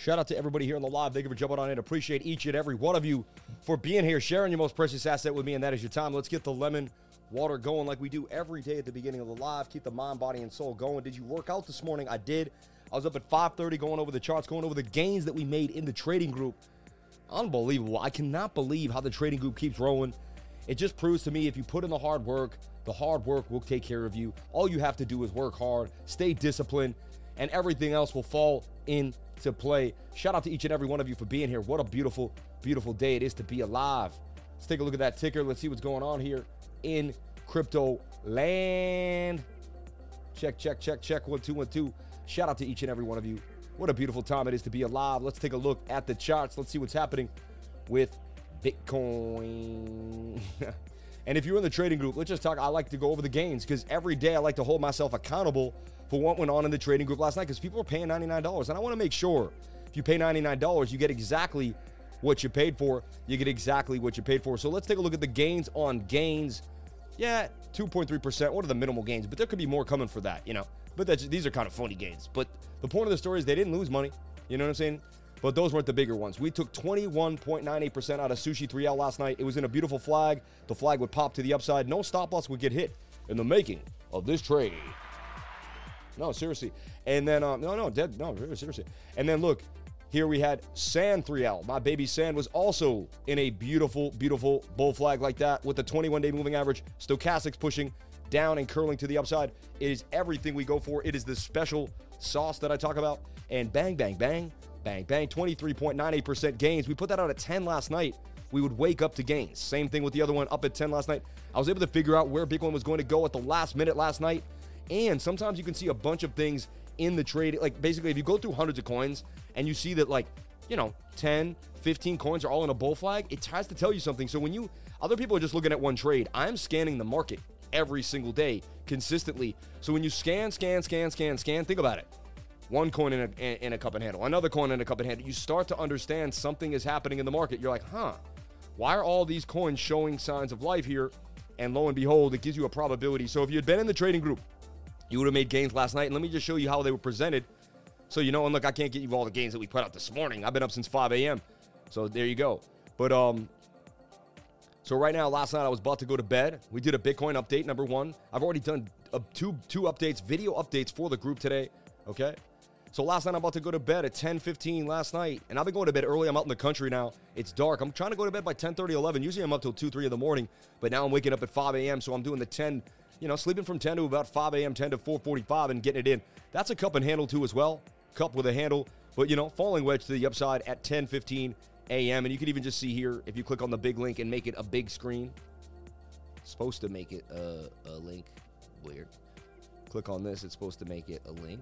Shout out to everybody here on the live. Thank you for jumping on in. Appreciate each and every one of you for being here, sharing your most precious asset with me, and that is your time. Let's get the lemon water going like we do every day at the beginning of the live. Keep the mind, body, and soul going. Did you work out this morning? I did. I was up at 5:30 going over the charts, going over the gains that we made in the trading group. Unbelievable. I cannot believe how the trading group keeps rolling. It just proves to me if you put in the hard work, the hard work will take care of you. All you have to do is work hard, stay disciplined, and everything else will fall into play. Shout out to each and every one of you for being here. What a beautiful, beautiful day it is to be alive. Let's take a look at that ticker. Let's see what's going on here in crypto land. Check, check, check, check. One, two, one, two. Shout out to each and every one of you. What a beautiful time it is to be alive. Let's take a look at the charts. Let's see what's happening with Bitcoin. and if you're in the trading group, let's just talk. I like to go over the gains because every day I like to hold myself accountable for what went on in the trading group last night because people are paying $99. And I want to make sure if you pay $99, you get exactly what you paid for. You get exactly what you paid for. So let's take a look at the gains on gains. Yeah, 2.3%. What are the minimal gains? But there could be more coming for that, you know. But these are kind of funny gains. But the point of the story is they didn't lose money. You know what I'm saying? But those weren't the bigger ones. We took 21.98% out of Sushi 3L last night. It was in a beautiful flag. The flag would pop to the upside. No stop loss would get hit in the making of this trade. No, seriously. And then, um, no, no, dead, no, seriously. And then look, here we had Sand 3L. My baby Sand was also in a beautiful, beautiful bull flag like that with the 21 day moving average. Stochastics pushing down and curling to the upside. It is everything we go for. It is the special sauce that I talk about. And bang, bang, bang, bang, bang. 23.98% gains. We put that out at 10 last night. We would wake up to gains. Same thing with the other one up at 10 last night. I was able to figure out where Bitcoin was going to go at the last minute last night and sometimes you can see a bunch of things in the trade. Like basically, if you go through hundreds of coins and you see that like, you know, 10, 15 coins are all in a bull flag, it has to tell you something. So when you, other people are just looking at one trade, I'm scanning the market every single day consistently. So when you scan, scan, scan, scan, scan, think about it. One coin in a, in a cup and handle, another coin in a cup and handle. You start to understand something is happening in the market. You're like, huh, why are all these coins showing signs of life here? And lo and behold, it gives you a probability. So if you had been in the trading group you would have made gains last night. And let me just show you how they were presented. So you know, and look, I can't get you all the gains that we put out this morning. I've been up since 5 a.m. So there you go. But um, so right now, last night I was about to go to bed. We did a Bitcoin update, number one. I've already done uh, two two updates, video updates for the group today. Okay. So last night I'm about to go to bed at 10:15 last night, and I've been going to bed early. I'm out in the country now. It's dark. I'm trying to go to bed by 10:30, 11. Usually I'm up till 2, 3 in the morning, but now I'm waking up at 5 a.m. So I'm doing the 10 you know, sleeping from 10 to about 5 a.m., 10 to 4:45, and getting it in. That's a cup and handle too as well. Cup with a handle, but you know, falling wedge to the upside at 10:15 a.m. And you can even just see here if you click on the big link and make it a big screen. supposed to make it a, a link. Weird. Click on this. It's supposed to make it a link.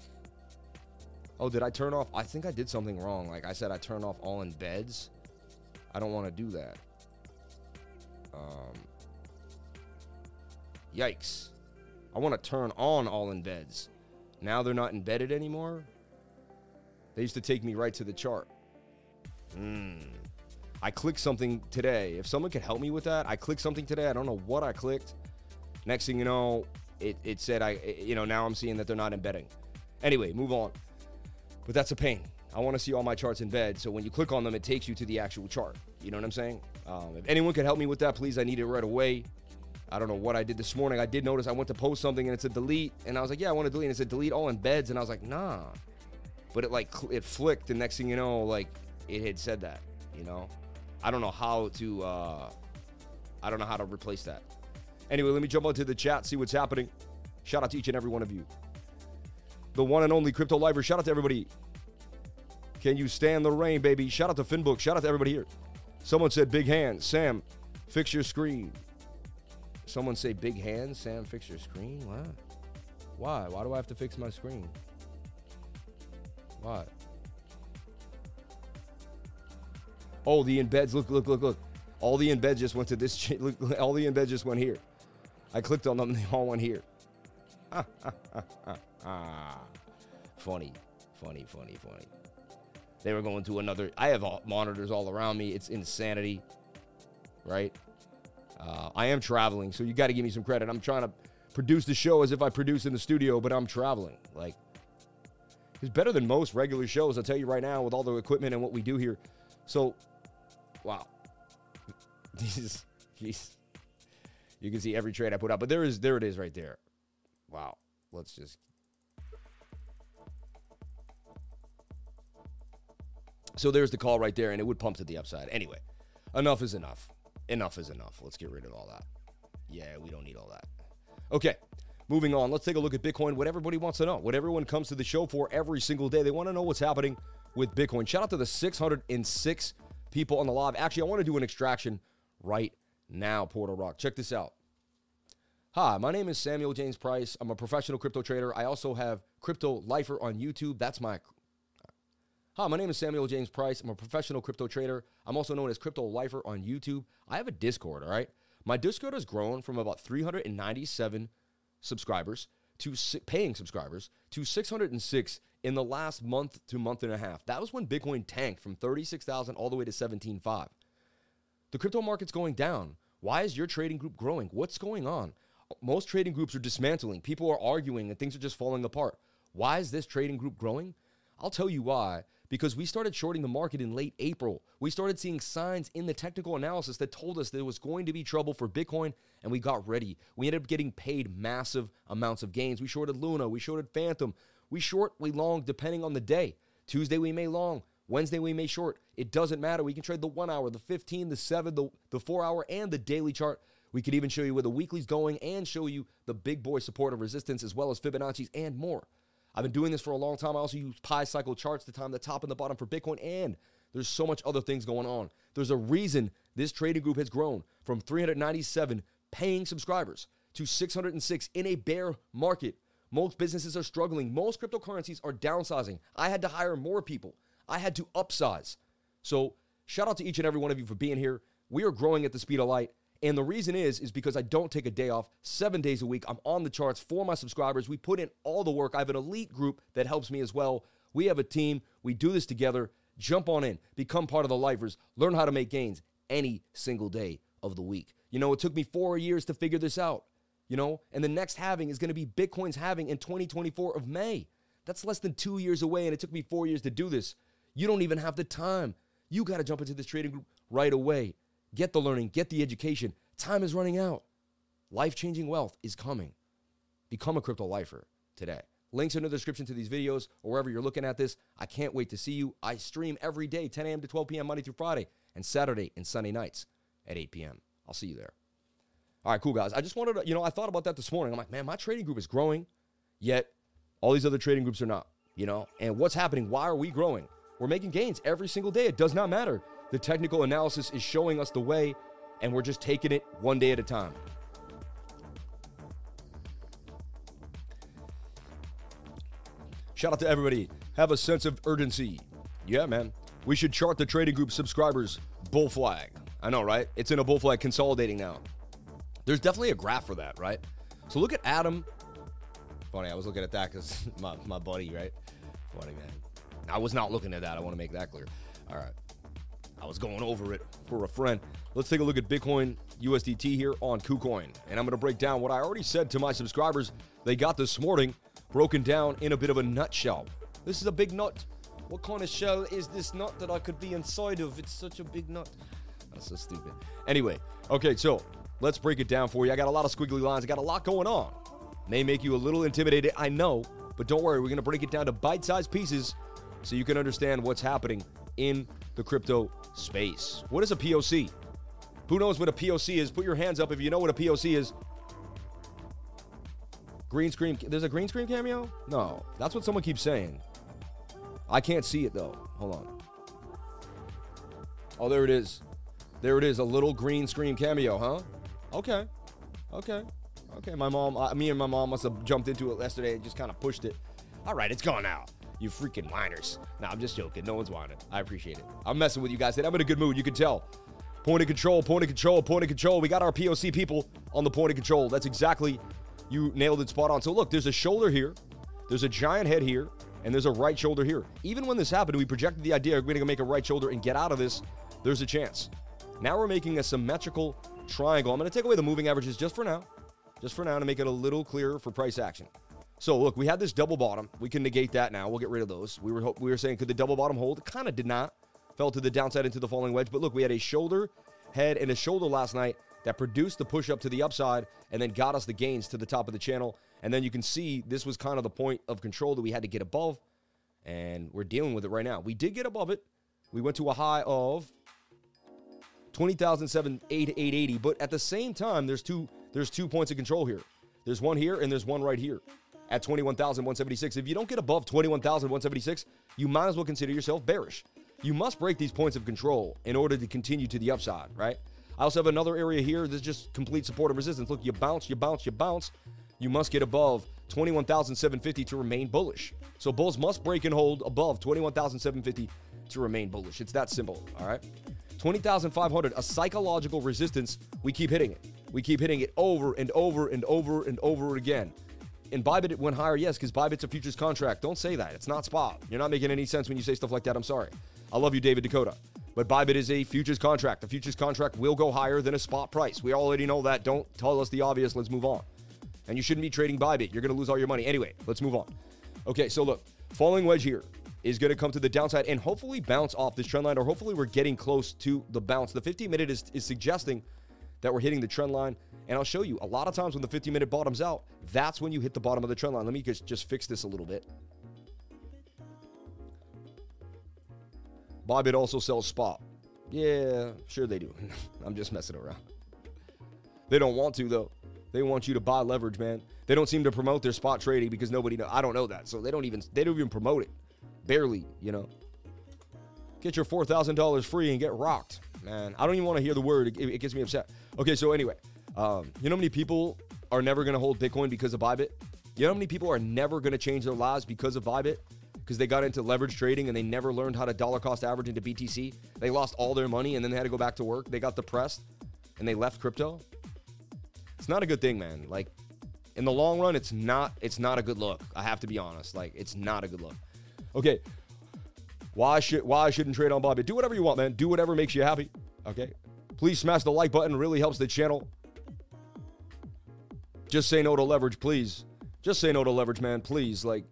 Oh, did I turn off? I think I did something wrong. Like I said, I turn off all embeds. I don't want to do that. Um, Yikes. I want to turn on all embeds. Now they're not embedded anymore. They used to take me right to the chart. Hmm. I clicked something today. If someone could help me with that, I clicked something today. I don't know what I clicked. Next thing you know, it, it said I, you know, now I'm seeing that they're not embedding. Anyway, move on. But that's a pain. I want to see all my charts embed. So when you click on them, it takes you to the actual chart. You know what I'm saying? Um, if anyone could help me with that, please, I need it right away. I don't know what I did this morning. I did notice I went to post something and it said delete, and I was like, yeah, I want to delete. And it said delete all embeds, and I was like, nah. But it like it flicked, and next thing you know, like it had said that. You know, I don't know how to. uh I don't know how to replace that. Anyway, let me jump onto the chat, see what's happening. Shout out to each and every one of you. The one and only Crypto Lifer. Shout out to everybody. Can you stand the rain, baby? Shout out to Finbook. Shout out to everybody here. Someone said big hands. Sam, fix your screen. Someone say big hands, Sam, fix your screen? What? Why? Why do I have to fix my screen? Why? Oh, the embeds. Look, look, look, look. All the embeds just went to this. Look, all the embeds just went here. I clicked on them they all went here. funny, funny, funny, funny. They were going to another. I have monitors all around me. It's insanity, right? Uh, I am traveling, so you got to give me some credit. I'm trying to produce the show as if I produce in the studio, but I'm traveling. Like, It's better than most regular shows, I'll tell you right now, with all the equipment and what we do here. So, wow. This is jeez. You can see every trade I put out, but there is there it is right there. Wow. Let's just So there's the call right there, and it would pump to the upside. Anyway, enough is enough. Enough is enough. Let's get rid of all that. Yeah, we don't need all that. Okay, moving on. Let's take a look at Bitcoin. What everybody wants to know, what everyone comes to the show for every single day. They want to know what's happening with Bitcoin. Shout out to the 606 people on the live. Actually, I want to do an extraction right now, Portal Rock. Check this out. Hi, my name is Samuel James Price. I'm a professional crypto trader. I also have Crypto Lifer on YouTube. That's my Hi, my name is Samuel James Price. I'm a professional crypto trader. I'm also known as Crypto Lifer on YouTube. I have a Discord, all right? My Discord has grown from about 397 subscribers to paying subscribers to 606 in the last month to month and a half. That was when Bitcoin tanked from 36,000 all the way to 17.5. The crypto market's going down. Why is your trading group growing? What's going on? Most trading groups are dismantling. People are arguing and things are just falling apart. Why is this trading group growing? I'll tell you why because we started shorting the market in late April. We started seeing signs in the technical analysis that told us there was going to be trouble for Bitcoin, and we got ready. We ended up getting paid massive amounts of gains. We shorted Luna, we shorted Fantom, we short, we long, depending on the day. Tuesday we may long, Wednesday we may short. It doesn't matter. We can trade the one hour, the 15, the seven, the, the four hour, and the daily chart. We could even show you where the weekly's going and show you the big boy support and resistance as well as Fibonacci's and more. I've been doing this for a long time. I also use Pi Cycle charts to time the top and the bottom for Bitcoin, and there's so much other things going on. There's a reason this trading group has grown from 397 paying subscribers to 606 in a bear market. Most businesses are struggling. Most cryptocurrencies are downsizing. I had to hire more people. I had to upsize. So, shout out to each and every one of you for being here. We are growing at the speed of light. And the reason is is because I don't take a day off. 7 days a week I'm on the charts for my subscribers. We put in all the work. I have an elite group that helps me as well. We have a team. We do this together. Jump on in. Become part of the lifers. Learn how to make gains any single day of the week. You know, it took me 4 years to figure this out. You know, and the next halving is going to be Bitcoin's halving in 2024 of May. That's less than 2 years away and it took me 4 years to do this. You don't even have the time. You got to jump into this trading group right away. Get the learning, get the education. Time is running out. Life changing wealth is coming. Become a crypto lifer today. Links in the description to these videos or wherever you're looking at this. I can't wait to see you. I stream every day, 10 a.m. to 12 p.m., Monday through Friday, and Saturday and Sunday nights at 8 p.m. I'll see you there. All right, cool, guys. I just wanted to, you know, I thought about that this morning. I'm like, man, my trading group is growing, yet all these other trading groups are not, you know? And what's happening? Why are we growing? We're making gains every single day. It does not matter. The technical analysis is showing us the way, and we're just taking it one day at a time. Shout out to everybody. Have a sense of urgency. Yeah, man. We should chart the trading group subscribers bull flag. I know, right? It's in a bull flag consolidating now. There's definitely a graph for that, right? So look at Adam. Funny, I was looking at that because my, my buddy, right? Funny, man. I was not looking at that. I want to make that clear. All right. I was going over it for a friend. Let's take a look at Bitcoin USDT here on KuCoin. And I'm going to break down what I already said to my subscribers they got this morning, broken down in a bit of a nutshell. This is a big nut. What kind of shell is this nut that I could be inside of? It's such a big nut. That's so stupid. Anyway, okay, so let's break it down for you. I got a lot of squiggly lines. I got a lot going on. May make you a little intimidated, I know, but don't worry. We're going to break it down to bite sized pieces so you can understand what's happening in the crypto space. What is a POC? Who knows what a POC is? Put your hands up if you know what a POC is. Green screen. There's a green screen cameo? No. That's what someone keeps saying. I can't see it though. Hold on. Oh, there it is. There it is. A little green screen cameo, huh? Okay. Okay. Okay. My mom, uh, me and my mom must have jumped into it yesterday and just kind of pushed it. All right, it's gone now. You freaking whiners. Nah, I'm just joking. No one's whining. I appreciate it. I'm messing with you guys. I'm in a good mood. You can tell. Point of control, point of control, point of control. We got our POC people on the point of control. That's exactly, you nailed it spot on. So look, there's a shoulder here, there's a giant head here, and there's a right shoulder here. Even when this happened, we projected the idea of we're going to make a right shoulder and get out of this. There's a chance. Now we're making a symmetrical triangle. I'm going to take away the moving averages just for now, just for now to make it a little clearer for price action. So look, we had this double bottom. We can negate that now. We'll get rid of those. We were we were saying could the double bottom hold? It kind of did not. Fell to the downside into the falling wedge. But look, we had a shoulder, head, and a shoulder last night that produced the push up to the upside and then got us the gains to the top of the channel. And then you can see this was kind of the point of control that we had to get above. And we're dealing with it right now. We did get above it. We went to a high of 20,880. But at the same time, there's two there's two points of control here. There's one here and there's one right here at 21,176. If you don't get above 21,176, you might as well consider yourself bearish. You must break these points of control in order to continue to the upside, right? I also have another area here that's just complete support and resistance. Look, you bounce, you bounce, you bounce. You must get above 21,750 to remain bullish. So bulls must break and hold above 21,750 to remain bullish. It's that simple, all right? 20,500, a psychological resistance. We keep hitting it. We keep hitting it over and over and over and over again. In Bybit, it went higher, yes, because Bybit's a futures contract. Don't say that. It's not spot. You're not making any sense when you say stuff like that. I'm sorry. I love you, David Dakota. But Bybit is a futures contract. The futures contract will go higher than a spot price. We already know that. Don't tell us the obvious. Let's move on. And you shouldn't be trading Bybit. You're going to lose all your money. Anyway, let's move on. Okay, so look, falling wedge here is going to come to the downside and hopefully bounce off this trend line, or hopefully we're getting close to the bounce. The 15 minute is, is suggesting that we're hitting the trend line. And I'll show you a lot of times when the 50 minute bottoms out, that's when you hit the bottom of the trend line. Let me just, just fix this a little bit. Bybit also sells spot. Yeah, sure they do. I'm just messing around. They don't want to though. They want you to buy leverage, man. They don't seem to promote their spot trading because nobody know. I don't know that, so they don't even they don't even promote it. Barely, you know. Get your four thousand dollars free and get rocked, man. I don't even want to hear the word. It, it gets me upset. Okay, so anyway, um, you know how many people are never going to hold Bitcoin because of Bybit? You know how many people are never going to change their lives because of Bybit? Because they got into leverage trading and they never learned how to dollar cost average into BTC. They lost all their money and then they had to go back to work. They got depressed and they left crypto. It's not a good thing, man. Like in the long run, it's not it's not a good look. I have to be honest. Like it's not a good look. Okay. Why should why I shouldn't trade on Bybit? Do whatever you want, man. Do whatever makes you happy. Okay. Please smash the like button. Really helps the channel. Just say no to leverage, please. Just say no to leverage, man. Please. Like,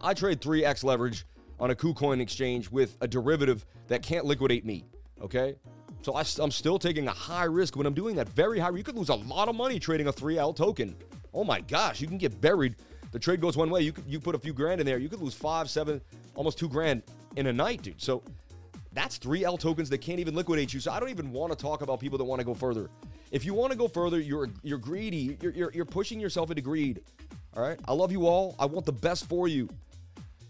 I trade 3x leverage on a KuCoin exchange with a derivative that can't liquidate me. Okay? So I, am still taking a high risk when I'm doing that. Very high. You could lose a lot of money trading a 3L token. Oh my gosh, you can get buried. The trade goes one way. You could, you put a few grand in there. You could lose five, seven, almost two grand in a night, dude. So that's 3L tokens that can't even liquidate you. So I don't even want to talk about people that want to go further. If you want to go further, you're you're greedy. You're, you're, you're pushing yourself into greed. All right. I love you all. I want the best for you.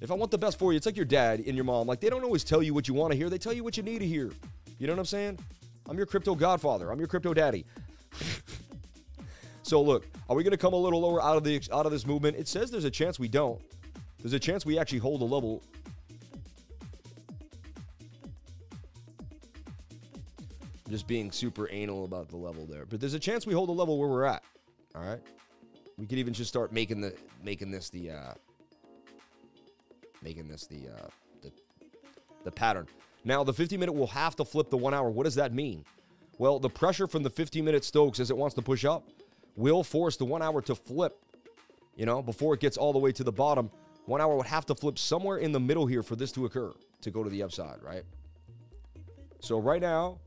If I want the best for you, it's like your dad and your mom. Like they don't always tell you what you want to hear. They tell you what you need to hear. You know what I'm saying? I'm your crypto godfather. I'm your crypto daddy. so look, are we going to come a little lower out of the out of this movement? It says there's a chance we don't. There's a chance we actually hold a level just being super anal about the level there. But there's a chance we hold the level where we're at. All right. We could even just start making the making this the uh making this the uh the the pattern. Now the 50 minute will have to flip the 1 hour. What does that mean? Well, the pressure from the 50 minute Stokes as it wants to push up will force the 1 hour to flip, you know, before it gets all the way to the bottom. 1 hour would have to flip somewhere in the middle here for this to occur to go to the upside, right? So right now,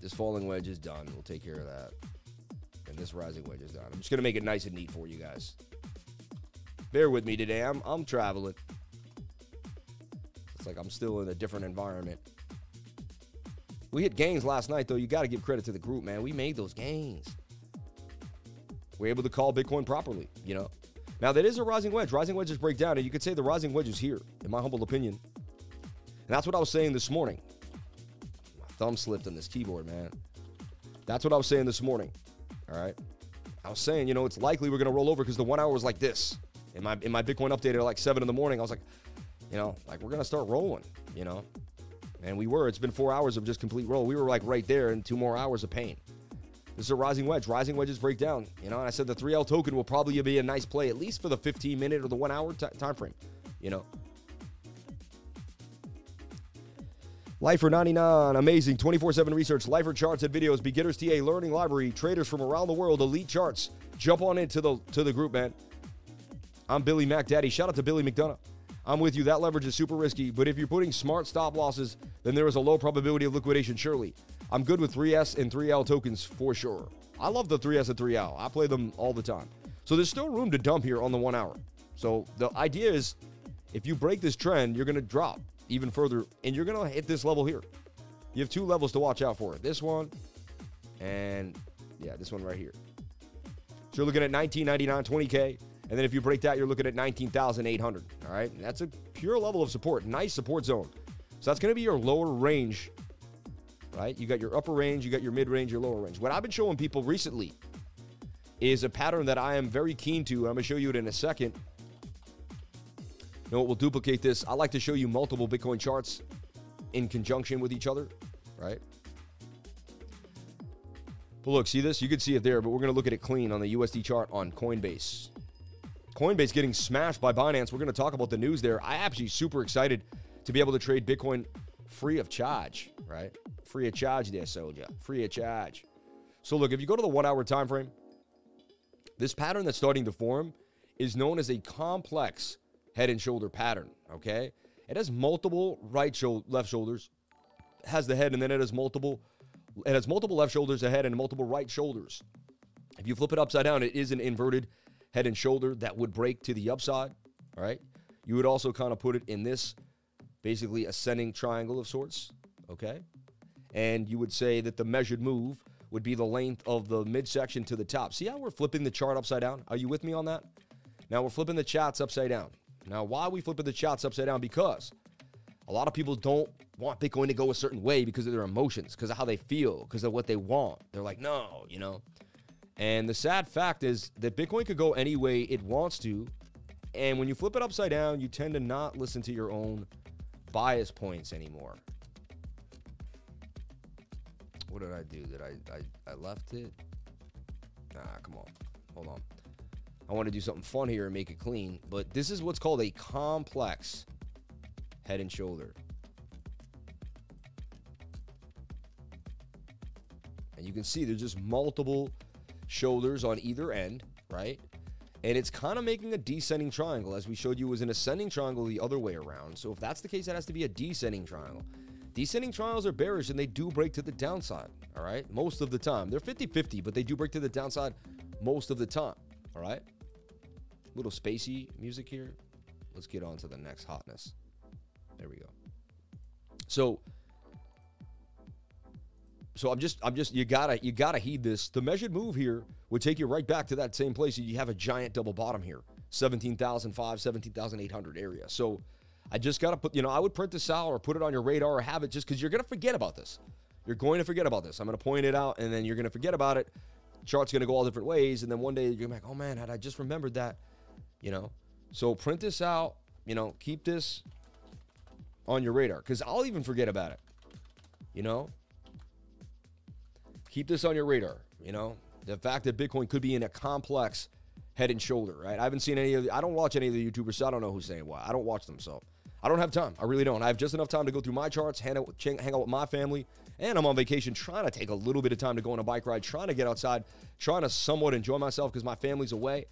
this falling wedge is done. We'll take care of that. And this rising wedge is done. I'm just going to make it nice and neat for you guys. Bear with me today. I'm, I'm traveling. It's like I'm still in a different environment. We hit gains last night, though. You got to give credit to the group, man. We made those gains. We're able to call Bitcoin properly, you know. Now, that is a rising wedge. Rising wedges break down, and you could say the rising wedge is here, in my humble opinion. And that's what I was saying this morning thumb slipped on this keyboard, man. That's what I was saying this morning. All right. I was saying, you know, it's likely we're gonna roll over because the one hour was like this. In my in my Bitcoin update at like seven in the morning, I was like, you know, like we're gonna start rolling, you know. And we were. It's been four hours of just complete roll. We were like right there in two more hours of pain. This is a rising wedge. Rising wedges break down. You know, and I said the 3L token will probably be a nice play, at least for the 15 minute or the one hour t- time frame. You know, Lifer 99, amazing 24 7 research, Lifer charts and videos, beginners TA learning library, traders from around the world, elite charts. Jump on into the to the group, man. I'm Billy Mac Daddy. Shout out to Billy McDonough. I'm with you. That leverage is super risky, but if you're putting smart stop losses, then there is a low probability of liquidation, surely. I'm good with 3S and 3L tokens for sure. I love the 3S and 3L. I play them all the time. So there's still room to dump here on the one hour. So the idea is if you break this trend, you're going to drop even further, and you're going to hit this level here. You have two levels to watch out for. This one, and yeah, this one right here. So you're looking at 1999, 20K. And then if you break that, you're looking at 19,800. All right. And that's a pure level of support. Nice support zone. So that's going to be your lower range, right? You got your upper range, you got your mid range, your lower range. What I've been showing people recently is a pattern that I am very keen to. I'm going to show you it in a second. Know what? We'll duplicate this. I like to show you multiple Bitcoin charts in conjunction with each other, right? But look, see this? You can see it there, but we're going to look at it clean on the USD chart on Coinbase. Coinbase getting smashed by Binance. We're going to talk about the news there. I actually super excited to be able to trade Bitcoin free of charge, right? Free of charge there, soldier. Free of charge. So look, if you go to the one hour time frame, this pattern that's starting to form is known as a complex head and shoulder pattern, okay? It has multiple right shoulder, left shoulders, has the head, and then it has multiple it has multiple left shoulders ahead and multiple right shoulders. If you flip it upside down, it is an inverted head and shoulder that would break to the upside. All right. You would also kind of put it in this basically ascending triangle of sorts. Okay. And you would say that the measured move would be the length of the midsection to the top. See how we're flipping the chart upside down? Are you with me on that? Now we're flipping the charts upside down. Now, why are we flipping the charts upside down? Because a lot of people don't want Bitcoin to go a certain way because of their emotions, because of how they feel, because of what they want. They're like, no, you know. And the sad fact is that Bitcoin could go any way it wants to. And when you flip it upside down, you tend to not listen to your own bias points anymore. What did I do? Did I I, I left it? Nah, come on. Hold on. I want to do something fun here and make it clean, but this is what's called a complex head and shoulder. And you can see there's just multiple shoulders on either end, right? And it's kind of making a descending triangle, as we showed you was an ascending triangle the other way around. So if that's the case, that has to be a descending triangle. Descending triangles are bearish and they do break to the downside, all right? Most of the time. They're 50 50, but they do break to the downside most of the time, all right? Little spacey music here. Let's get on to the next hotness. There we go. So, so I'm just, I'm just, you gotta, you gotta heed this. The measured move here would take you right back to that same place. You have a giant double bottom here, 17,005, 17,800 area. So I just gotta put, you know, I would print this out or put it on your radar or have it just because you're gonna forget about this. You're going to forget about this. I'm gonna point it out and then you're gonna forget about it. Chart's gonna go all different ways, and then one day you're gonna be like, oh man, had I just remembered that, you know? So print this out, you know, keep this on your radar because I'll even forget about it. You know, keep this on your radar. You know, the fact that Bitcoin could be in a complex head and shoulder, right? I haven't seen any of the, I don't watch any of the YouTubers, so I don't know who's saying what. I don't watch them, so I don't have time. I really don't. I have just enough time to go through my charts, hang out, hang out with my family, and I'm on vacation trying to take a little bit of time to go on a bike ride, trying to get outside, trying to somewhat enjoy myself because my family's away.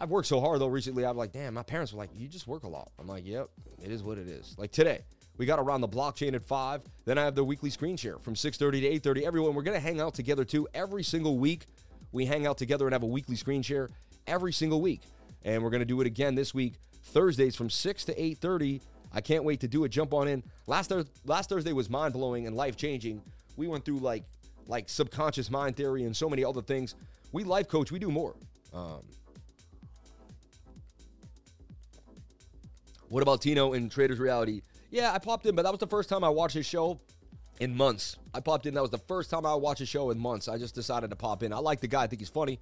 I've worked so hard though recently. I'm like, damn, my parents were like, you just work a lot. I'm like, yep, it is what it is. Like today, we got around the blockchain at five. Then I have the weekly screen share from 6:30 to 8:30. Everyone, we're gonna hang out together too. Every single week, we hang out together and have a weekly screen share every single week. And we're gonna do it again this week, Thursdays from 6 to 8:30. I can't wait to do it. Jump on in. Last last Thursday was mind blowing and life changing. We went through like like subconscious mind theory and so many other things. We life coach. We do more. Um, What about Tino in Traders Reality? Yeah, I popped in, but that was the first time I watched his show in months. I popped in. That was the first time I watched his show in months. I just decided to pop in. I like the guy. I think he's funny.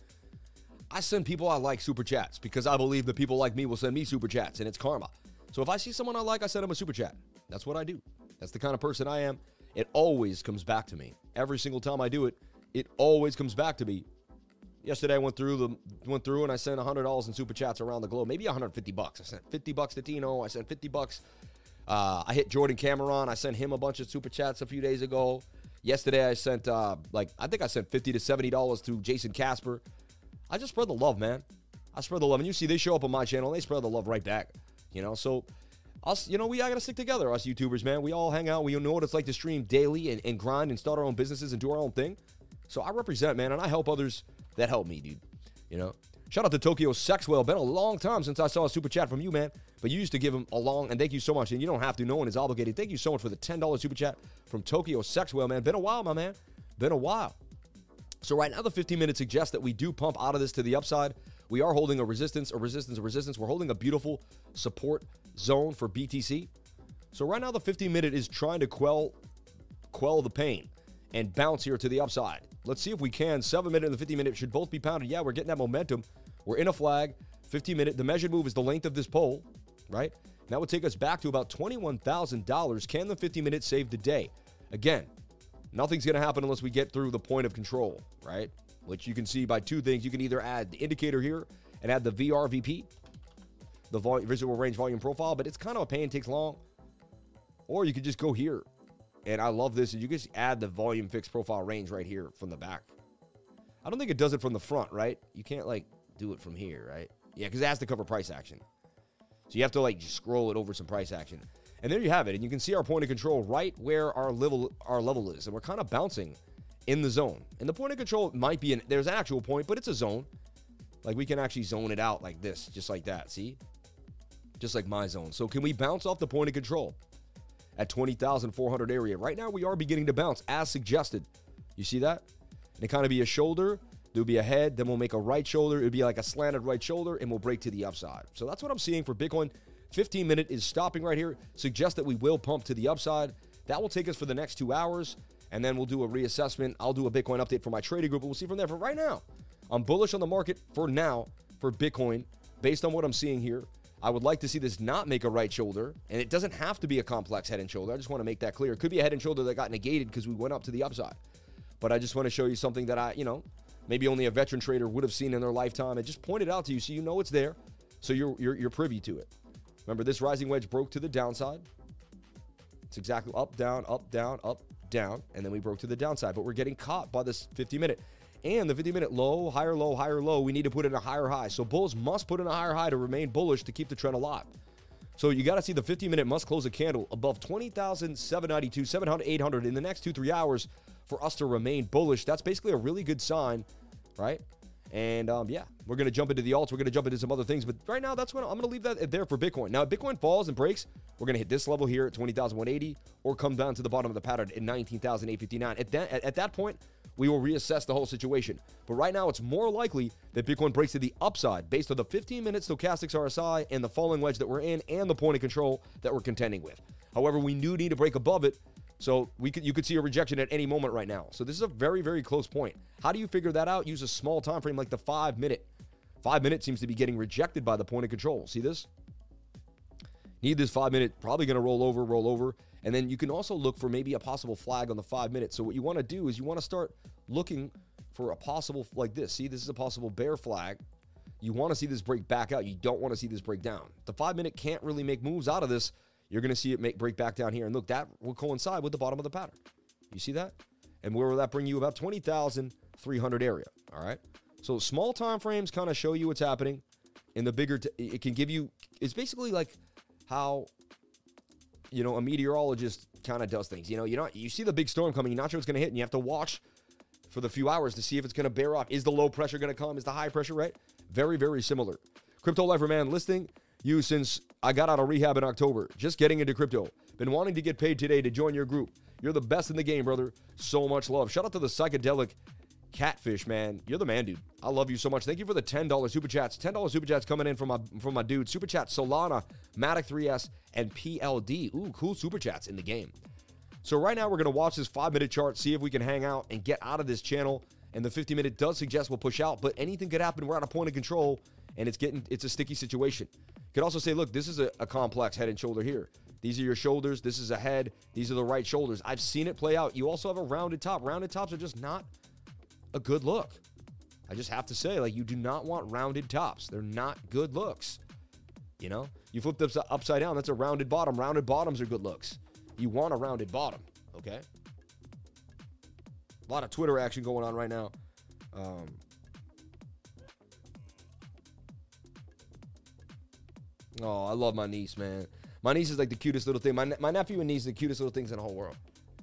I send people I like super chats because I believe that people like me will send me super chats, and it's karma. So if I see someone I like, I send them a super chat. That's what I do. That's the kind of person I am. It always comes back to me. Every single time I do it, it always comes back to me Yesterday I went through the went through and I sent $100 in super chats around the globe, maybe 150 bucks. I sent 50 bucks to Tino, I sent 50 bucks Uh, I hit Jordan Cameron. I sent him a bunch of super chats a few days ago. Yesterday, I sent uh, like I think I sent fifty to seventy dollars to Jason Casper. I just spread the love, man. I spread the love, and you see they show up on my channel, and they spread the love right back. You know, so us, you know, we gotta stick together, us YouTubers, man. We all hang out. We know what it's like to stream daily and, and grind and start our own businesses and do our own thing. So I represent, man, and I help others that helped me, dude. You know. Shout out to Tokyo Sexwell. Been a long time since I saw a super chat from you, man. But you used to give him a long, and thank you so much. And you don't have to, no one is obligated. Thank you so much for the $10 super chat from Tokyo Sex Sexwell, man. Been a while, my man. Been a while. So right now, the 15 minute suggests that we do pump out of this to the upside. We are holding a resistance, a resistance, a resistance. We're holding a beautiful support zone for BTC. So right now, the 15 minute is trying to quell quell the pain and bounce here to the upside. Let's see if we can. 7 minute and the 50 minute should both be pounded. Yeah, we're getting that momentum. We're in a flag. 15 minute. The measured move is the length of this pole, right? That would take us back to about $21,000. Can the 50 minute save the day? Again, nothing's going to happen unless we get through the point of control, right? Which you can see by two things. You can either add the indicator here and add the VRVP, the visual range volume profile, but it's kind of a pain, takes long. Or you could just go here. And I love this. And you just add the volume fixed profile range right here from the back. I don't think it does it from the front, right? You can't like do it from here, right? Yeah, because it has to cover price action. So you have to like just scroll it over some price action. And there you have it. And you can see our point of control right where our level our level is. And we're kind of bouncing in the zone. And the point of control might be an there's an actual point, but it's a zone. Like we can actually zone it out like this, just like that. See? Just like my zone. So can we bounce off the point of control at 20,400 area? Right now we are beginning to bounce as suggested. You see that? And it kind of be a shoulder, There'll be a head, then we'll make a right shoulder. It'll be like a slanted right shoulder, and we'll break to the upside. So that's what I'm seeing for Bitcoin. 15 minute is stopping right here. Suggest that we will pump to the upside. That will take us for the next two hours, and then we'll do a reassessment. I'll do a Bitcoin update for my trading group, but we'll see from there. For right now, I'm bullish on the market for now for Bitcoin based on what I'm seeing here. I would like to see this not make a right shoulder, and it doesn't have to be a complex head and shoulder. I just want to make that clear. It could be a head and shoulder that got negated because we went up to the upside. But I just want to show you something that I, you know, maybe only a veteran trader would have seen in their lifetime and just pointed out to you so you know it's there so you're, you're, you're privy to it remember this rising wedge broke to the downside it's exactly up down up down up down and then we broke to the downside but we're getting caught by this 50 minute and the 50 minute low higher low higher low we need to put in a higher high so bulls must put in a higher high to remain bullish to keep the trend alive so you got to see the 50 minute must close a candle above 20,792, 700, 800 in the next two, three hours for us to remain bullish. That's basically a really good sign, right? And um, yeah, we're going to jump into the alts. We're going to jump into some other things. But right now, that's when I'm going to leave that there for Bitcoin. Now, if Bitcoin falls and breaks, we're going to hit this level here at 20,180 or come down to the bottom of the pattern at 19,859. At that, at, at that point, we will reassess the whole situation. But right now, it's more likely that Bitcoin breaks to the upside based on the 15 minute stochastics RSI and the falling wedge that we're in and the point of control that we're contending with. However, we do need to break above it so we could you could see a rejection at any moment right now. So this is a very very close point. How do you figure that out? Use a small time frame like the 5 minute. 5 minute seems to be getting rejected by the point of control. See this? Need this 5 minute probably going to roll over, roll over. And then you can also look for maybe a possible flag on the 5 minutes. So what you want to do is you want to start looking for a possible like this. See, this is a possible bear flag. You want to see this break back out. You don't want to see this break down. The 5 minute can't really make moves out of this you're going to see it make break back down here. And look, that will coincide with the bottom of the pattern. You see that? And where will that bring you? About 20,300 area. All right. So small time frames kind of show you what's happening. In the bigger, t- it can give you, it's basically like how, you know, a meteorologist kind of does things. You know, you know, you see the big storm coming, you're not sure it's going to hit, and you have to watch for the few hours to see if it's going to bear off. Is the low pressure going to come? Is the high pressure right? Very, very similar. Crypto Lifer Man listing you since I got out of rehab in October, just getting into crypto. Been wanting to get paid today to join your group. You're the best in the game, brother. So much love. Shout out to the psychedelic catfish, man. You're the man, dude. I love you so much. Thank you for the $10 super chats. $10 super chats coming in from my from my dude. Super chat Solana, Matic 3S, and PLD. Ooh, cool super chats in the game. So right now we're gonna watch this five minute chart, see if we can hang out and get out of this channel. And the 50 minute does suggest we'll push out, but anything could happen. We're at a point of control, and it's getting it's a sticky situation. Could also say, look, this is a, a complex head and shoulder here. These are your shoulders. This is a head. These are the right shoulders. I've seen it play out. You also have a rounded top. Rounded tops are just not a good look. I just have to say, like, you do not want rounded tops. They're not good looks. You know, you flip this upside down. That's a rounded bottom. Rounded bottoms are good looks. You want a rounded bottom. Okay. A lot of Twitter action going on right now. Um, oh, I love my niece, man. My niece is like the cutest little thing. My, my nephew and niece are the cutest little things in the whole world.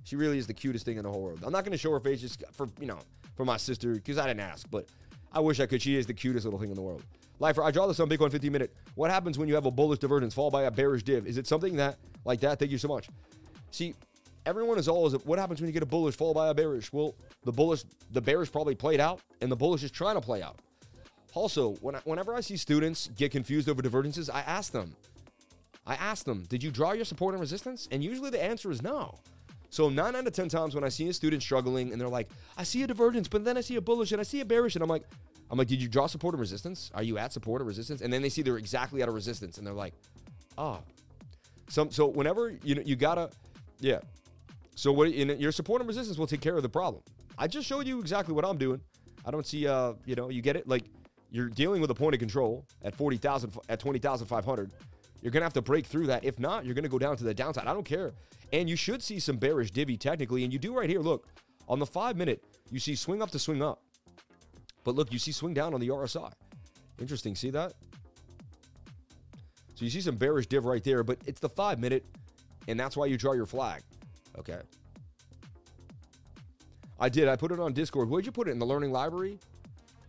She really is the cutest thing in the whole world. I'm not going to show her face just for, you know, for my sister because I didn't ask, but I wish I could. She is the cutest little thing in the world. Lifer, I draw this on Bitcoin 15 minute. What happens when you have a bullish divergence followed by a bearish div? Is it something that, like that? Thank you so much. See, everyone is always, what happens when you get a bullish followed by a bearish? Well, the bullish, the bearish probably played out, and the bullish is trying to play out. Also, when I, whenever I see students get confused over divergences, I ask them, I ask them, did you draw your support and resistance? And usually the answer is no. So nine out of 10 times when I see a student struggling and they're like, I see a divergence, but then I see a bullish and I see a bearish. And I'm like, I'm like, did you draw support and resistance? Are you at support or resistance? And then they see they're exactly at a resistance and they're like, oh. So, so whenever, you know, you gotta, yeah. So what your support and resistance will take care of the problem. I just showed you exactly what I'm doing. I don't see, uh, you know, you get it? Like you're dealing with a point of control at 40,000, at 20,500. You're going to have to break through that. If not, you're going to go down to the downside. I don't care. And you should see some bearish divvy technically. And you do right here. Look, on the five minute, you see swing up to swing up. But look, you see swing down on the RSI. Interesting. See that? So you see some bearish div right there, but it's the five minute, and that's why you draw your flag. Okay. I did. I put it on Discord. Where'd you put it? In the learning library?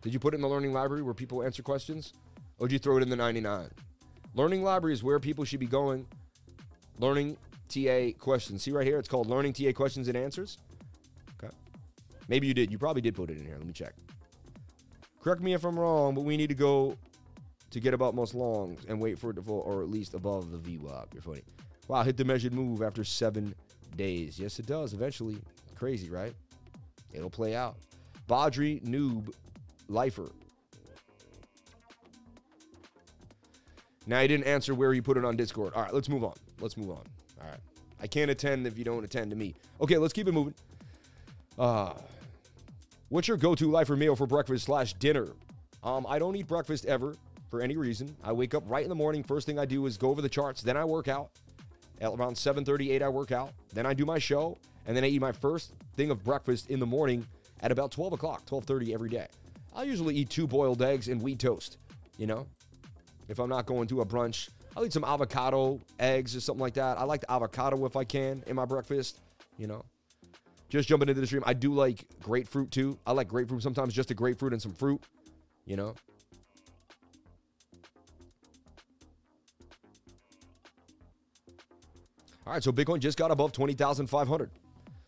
Did you put it in the learning library where people answer questions? Or did you throw it in the 99? Learning library is where people should be going. Learning TA questions. See right here, it's called Learning TA Questions and Answers. Okay. Maybe you did. You probably did put it in here. Let me check. Correct me if I'm wrong, but we need to go to get about most longs and wait for it to fall, or at least above the VWAP. You're funny. Wow, hit the measured move after seven days. Yes, it does. Eventually. Crazy, right? It'll play out. Badri Noob Lifer Now he didn't answer where he put it on Discord. All right, let's move on. Let's move on. All right. I can't attend if you don't attend to me. Okay, let's keep it moving. Uh, what's your go-to lifer meal for breakfast slash dinner? Um, I don't eat breakfast ever for any reason. I wake up right in the morning. First thing I do is go over the charts. Then I work out. At around 7:38, I work out. Then I do my show, and then I eat my first thing of breakfast in the morning at about 12 o'clock, 12:30 every day. I usually eat two boiled eggs and wheat toast. You know, if I'm not going to a brunch. I'll eat some avocado, eggs, or something like that. I like the avocado if I can in my breakfast, you know. Just jumping into the stream. I do like grapefruit too. I like grapefruit sometimes, just a grapefruit and some fruit, you know. All right, so Bitcoin just got above 20,500.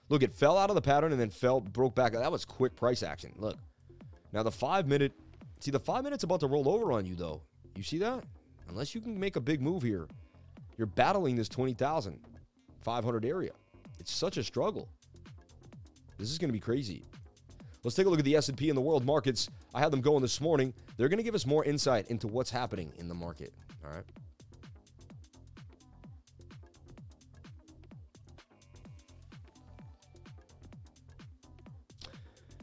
Look, it fell out of the pattern and then fell, broke back. That was quick price action. Look. Now the five minute, see the five minutes about to roll over on you though. You see that? Unless you can make a big move here, you're battling this 20,500 area. It's such a struggle. This is going to be crazy. Let's take a look at the S&P and the world markets. I had them going this morning. They're going to give us more insight into what's happening in the market. All right.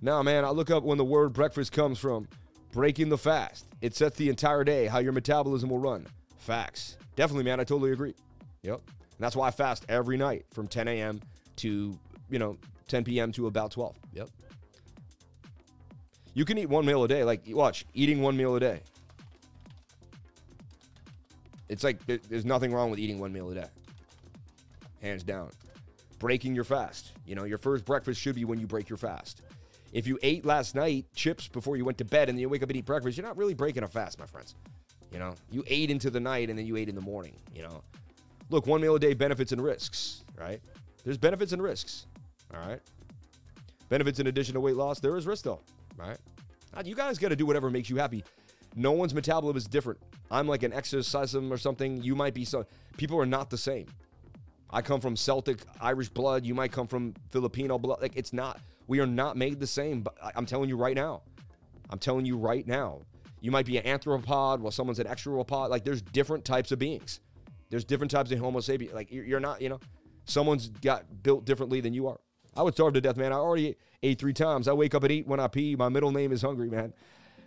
Now, man, I look up when the word breakfast comes from breaking the fast. It sets the entire day how your metabolism will run. Facts. Definitely, man. I totally agree. Yep. And that's why I fast every night from 10 a.m. to, you know, 10 p.m. to about 12. Yep. You can eat one meal a day. Like, watch, eating one meal a day. It's like there's nothing wrong with eating one meal a day. Hands down. Breaking your fast. You know, your first breakfast should be when you break your fast. If you ate last night chips before you went to bed and then you wake up and eat breakfast, you're not really breaking a fast, my friends. You know, you ate into the night and then you ate in the morning. You know, look, one meal a day benefits and risks, right? There's benefits and risks. All right. Benefits in addition to weight loss, there is risk though, right? You guys got to do whatever makes you happy. No one's metabolism is different. I'm like an exorcism or something. You might be so. People are not the same. I come from Celtic Irish blood. You might come from Filipino blood. Like it's not. We are not made the same. But I'm telling you right now. I'm telling you right now. You might be an anthropod while someone's an extropod. Like there's different types of beings. There's different types of Homo sapien. Like you're not, you know, someone's got built differently than you are. I would starve to death, man. I already ate three times. I wake up and eat when I pee. My middle name is hungry, man.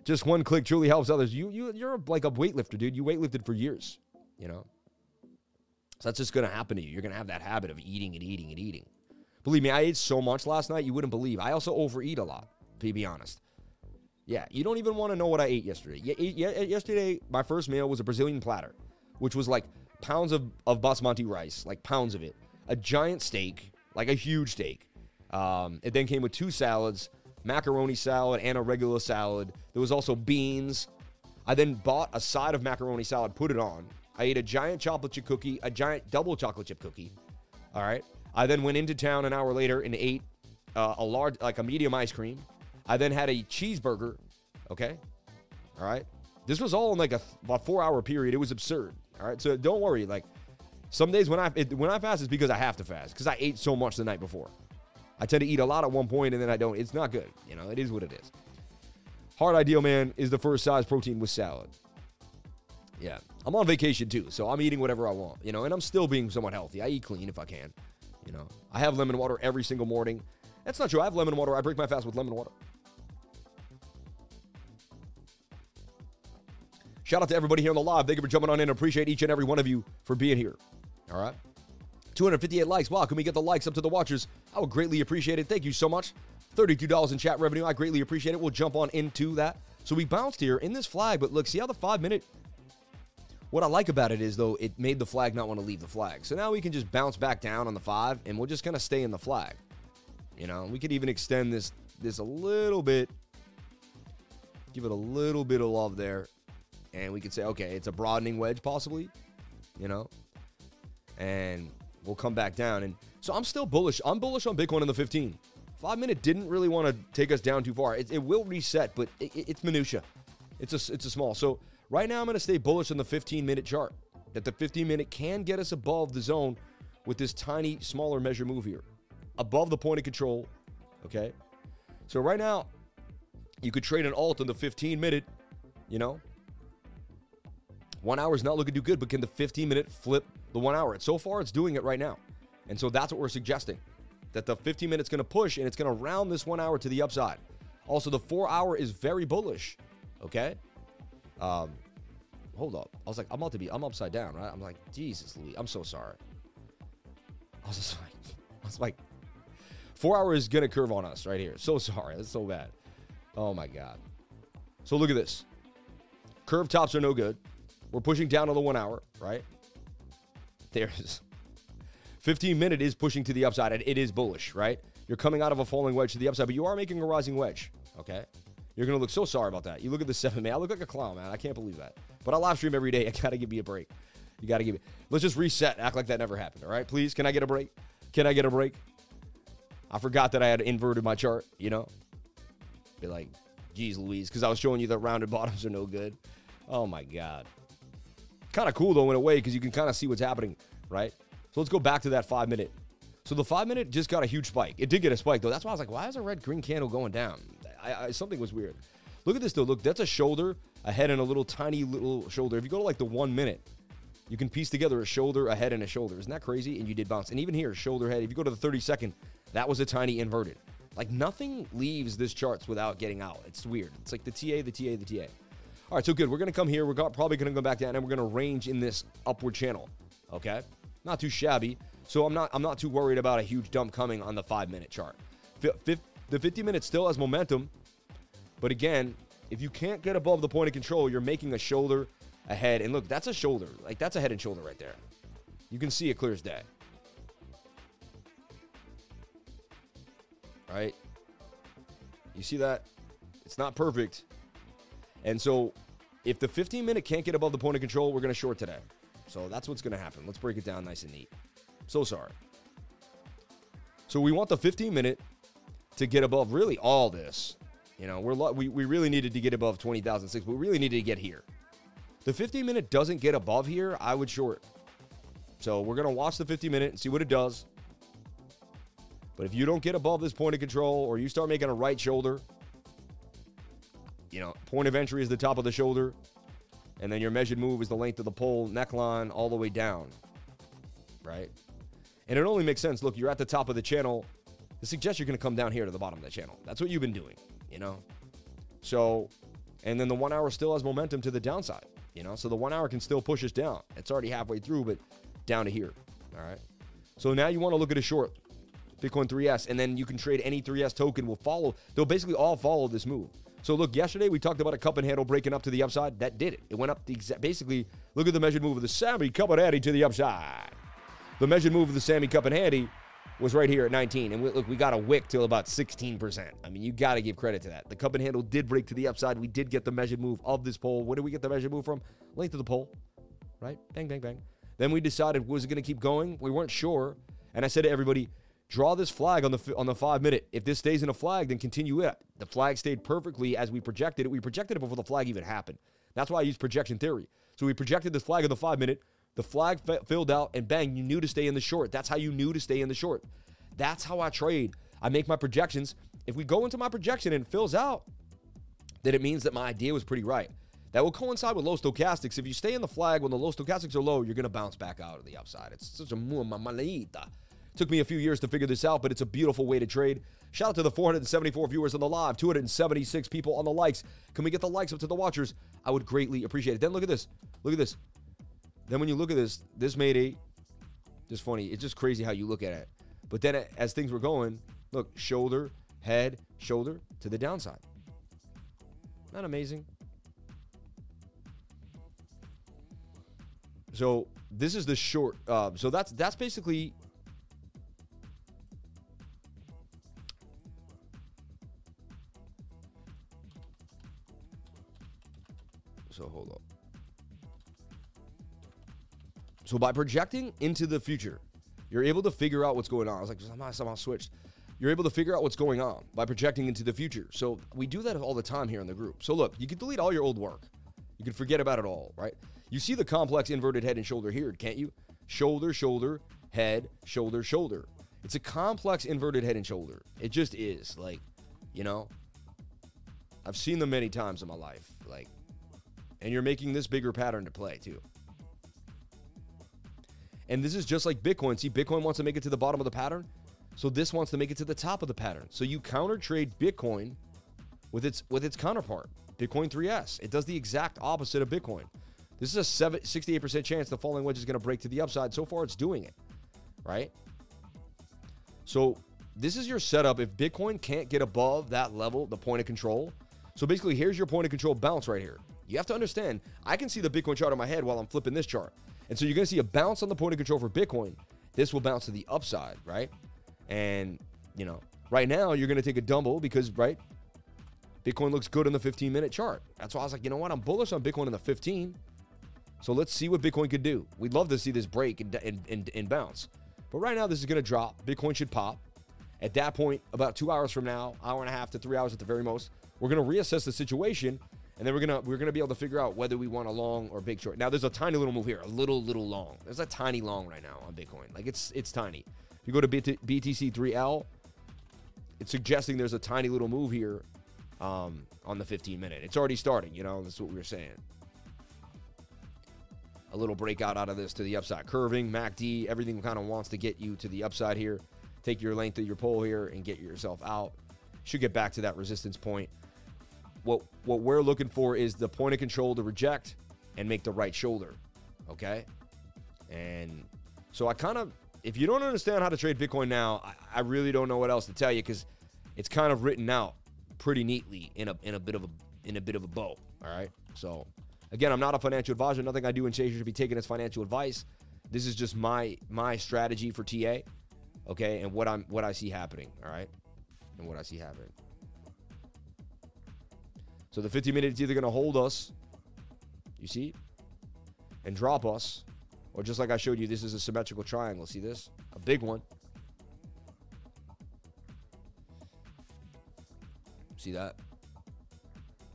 Just one click truly helps others. You you you're like a weightlifter, dude. You weightlifted for years. you know? So that's just going to happen to you. You're going to have that habit of eating and eating and eating. Believe me, I ate so much last night, you wouldn't believe. I also overeat a lot, to be honest. Yeah, you don't even want to know what I ate yesterday. Yesterday, my first meal was a Brazilian platter, which was like pounds of, of basmati rice, like pounds of it, a giant steak, like a huge steak. Um, it then came with two salads, macaroni salad and a regular salad. There was also beans. I then bought a side of macaroni salad, put it on. I ate a giant chocolate chip cookie, a giant double chocolate chip cookie. All right. I then went into town an hour later and ate uh, a large, like a medium ice cream. I then had a cheeseburger. Okay. All right. This was all in like a, a four hour period. It was absurd. All right. So don't worry. Like some days when I it, when I fast, it's because I have to fast because I ate so much the night before. I tend to eat a lot at one point and then I don't. It's not good. You know, it is what it is. Hard Ideal Man is the first size protein with salad. Yeah. I'm on vacation too, so I'm eating whatever I want, you know, and I'm still being somewhat healthy. I eat clean if I can, you know. I have lemon water every single morning. That's not true. I have lemon water. I break my fast with lemon water. Shout out to everybody here on the live. Thank you for jumping on in. Appreciate each and every one of you for being here. All right. 258 likes. Wow, can we get the likes up to the watchers? I would greatly appreciate it. Thank you so much. $32 in chat revenue. I greatly appreciate it. We'll jump on into that. So we bounced here in this flag, but look, see how the five minute. What I like about it is, though, it made the flag not want to leave the flag. So now we can just bounce back down on the five, and we're just going to stay in the flag. You know, we could even extend this this a little bit, give it a little bit of love there, and we could say, okay, it's a broadening wedge, possibly, you know, and we'll come back down. And so I'm still bullish. I'm bullish on Bitcoin in the 15. Five minute didn't really want to take us down too far. It, it will reset, but it, it, it's minutia. It's a it's a small. So right now I'm going to stay bullish on the 15 minute chart. That the 15 minute can get us above the zone with this tiny smaller measure move here, above the point of control. Okay. So right now, you could trade an alt on the 15 minute. You know, one hour is not looking too good, but can the 15 minute flip the one hour. And so far, it's doing it right now. And so that's what we're suggesting that the 15 minutes going to push and it's going to round this one hour to the upside. Also, the four hour is very bullish. Okay. Um, hold up. I was like, I'm about to be, I'm upside down, right? I'm like, Jesus, Louis, I'm so sorry. I was just like, I was like, four hour is to curve on us right here. So sorry. That's so bad. Oh my God. So look at this. Curve tops are no good. We're pushing down on the one hour, right? There's 15 minute is pushing to the upside and it is bullish, right? You're coming out of a falling wedge to the upside, but you are making a rising wedge, okay? You're gonna look so sorry about that. You look at the seven man. I look like a clown, man. I can't believe that. But I live stream every day. I gotta give me a break. You gotta give me. Let's just reset. Act like that never happened. All right, please. Can I get a break? Can I get a break? I forgot that I had inverted my chart. You know, be like, geez, Louise, because I was showing you that rounded bottoms are no good. Oh my god. Kind of cool though in a way because you can kind of see what's happening, right? So let's go back to that five minute. So the five minute just got a huge spike. It did get a spike though. That's why I was like, why is a red green candle going down? I, I, something was weird. Look at this though. Look, that's a shoulder, a head, and a little tiny little shoulder. If you go to like the one minute, you can piece together a shoulder, a head, and a shoulder. Isn't that crazy? And you did bounce. And even here, shoulder, head. If you go to the 30 second, that was a tiny inverted. Like nothing leaves this charts without getting out. It's weird. It's like the TA, the TA, the TA. All right, so good. We're to come here. We're probably to go back down, and we're to range in this upward channel. Okay, not too shabby. So I'm not I'm not too worried about a huge dump coming on the five minute chart. The 50 minute still has momentum, but again, if you can't get above the point of control, you're making a shoulder, a head, and look, that's a shoulder. Like that's a head and shoulder right there. You can see it clear as day. Right? You see that? It's not perfect. And so if the 15 minute can't get above the point of control, we're going to short today. So that's what's going to happen. Let's break it down nice and neat. So sorry. So we want the 15 minute to get above really all this. You know, we're we, we really needed to get above 20,006, but we really needed to get here. The 15 minute doesn't get above here, I would short. So we're going to watch the 50 minute and see what it does. But if you don't get above this point of control or you start making a right shoulder, you know, point of entry is the top of the shoulder, and then your measured move is the length of the pole neckline all the way down, right? And it only makes sense. Look, you're at the top of the channel. It suggests you're going to come down here to the bottom of the channel. That's what you've been doing, you know? So, and then the one hour still has momentum to the downside, You know, so the one hour can still push us down. It's already halfway through, but down to here. All right. So now you want to look at a short Bitcoin 3S, and then you can trade any 3S token. Will follow. They'll basically all follow this move. So look, yesterday we talked about a cup and handle breaking up to the upside. That did it. It went up the exact. Basically, look at the measured move of the Sammy cup and handy to the upside. The measured move of the Sammy cup and handy was right here at 19. And we, look, we got a wick till about 16%. I mean, you got to give credit to that. The cup and handle did break to the upside. We did get the measured move of this pole. Where did we get the measured move from? Length of the pole, right? Bang, bang, bang. Then we decided was it going to keep going? We weren't sure. And I said to everybody, draw this flag on the on the five minute. If this stays in a flag, then continue it. The flag stayed perfectly as we projected it. We projected it before the flag even happened. That's why I use projection theory. So we projected this flag on the five minute. The flag filled out, and bang, you knew to stay in the short. That's how you knew to stay in the short. That's how I trade. I make my projections. If we go into my projection and fills out, then it means that my idea was pretty right. That will coincide with low stochastics. If you stay in the flag when the low stochastics are low, you're going to bounce back out of the upside. It's such a malita. Took me a few years to figure this out, but it's a beautiful way to trade. Shout out to the 474 viewers on the live, 276 people on the likes. Can we get the likes up to the watchers? I would greatly appreciate it. Then look at this. Look at this. Then when you look at this, this made a just funny. It's just crazy how you look at it. But then as things were going, look, shoulder, head, shoulder to the downside. Not amazing. So this is the short. Uh, so that's that's basically. So hold up. So by projecting into the future, you're able to figure out what's going on. I was like, I'm not somehow switched. You're able to figure out what's going on by projecting into the future. So we do that all the time here in the group. So look, you can delete all your old work. You can forget about it all, right? You see the complex inverted head and shoulder here, can't you? Shoulder, shoulder, head, shoulder, shoulder. It's a complex inverted head and shoulder. It just is. Like, you know, I've seen them many times in my life. Like, and you're making this bigger pattern to play too. And this is just like Bitcoin. See, Bitcoin wants to make it to the bottom of the pattern. So this wants to make it to the top of the pattern. So you counter trade Bitcoin with its with its counterpart, Bitcoin 3S. It does the exact opposite of Bitcoin. This is a 7, 68% chance the falling wedge is going to break to the upside. So far, it's doing it, right? So this is your setup. If Bitcoin can't get above that level, the point of control. So basically, here's your point of control bounce right here. You have to understand, I can see the Bitcoin chart in my head while I'm flipping this chart. And so you're going to see a bounce on the point of control for Bitcoin. This will bounce to the upside, right? And, you know, right now you're going to take a dumble because, right, Bitcoin looks good in the 15 minute chart. That's why I was like, you know what? I'm bullish on Bitcoin in the 15. So let's see what Bitcoin could do. We'd love to see this break and, and, and, and bounce. But right now, this is going to drop. Bitcoin should pop. At that point, about two hours from now, hour and a half to three hours at the very most, we're going to reassess the situation, and then we're gonna we're gonna be able to figure out whether we want a long or big short. Now, there's a tiny little move here, a little little long. There's a tiny long right now on Bitcoin. Like it's it's tiny. If you go to BTC3L, it's suggesting there's a tiny little move here um, on the 15 minute. It's already starting. You know, that's what we were saying a little breakout out of this to the upside. Curving, MACD, everything kind of wants to get you to the upside here. Take your length of your pole here and get yourself out. Should get back to that resistance point. What what we're looking for is the point of control to reject and make the right shoulder. Okay? And so I kind of if you don't understand how to trade Bitcoin now, I, I really don't know what else to tell you because it's kind of written out pretty neatly in a in a bit of a in a bit of a bow. All right. So Again, I'm not a financial advisor. Nothing I do in Chaser should be taken as financial advice. This is just my my strategy for TA, okay, and what I'm what I see happening. All right, and what I see happening. So the 50 minutes either going to hold us, you see, and drop us, or just like I showed you, this is a symmetrical triangle. See this? A big one. See that?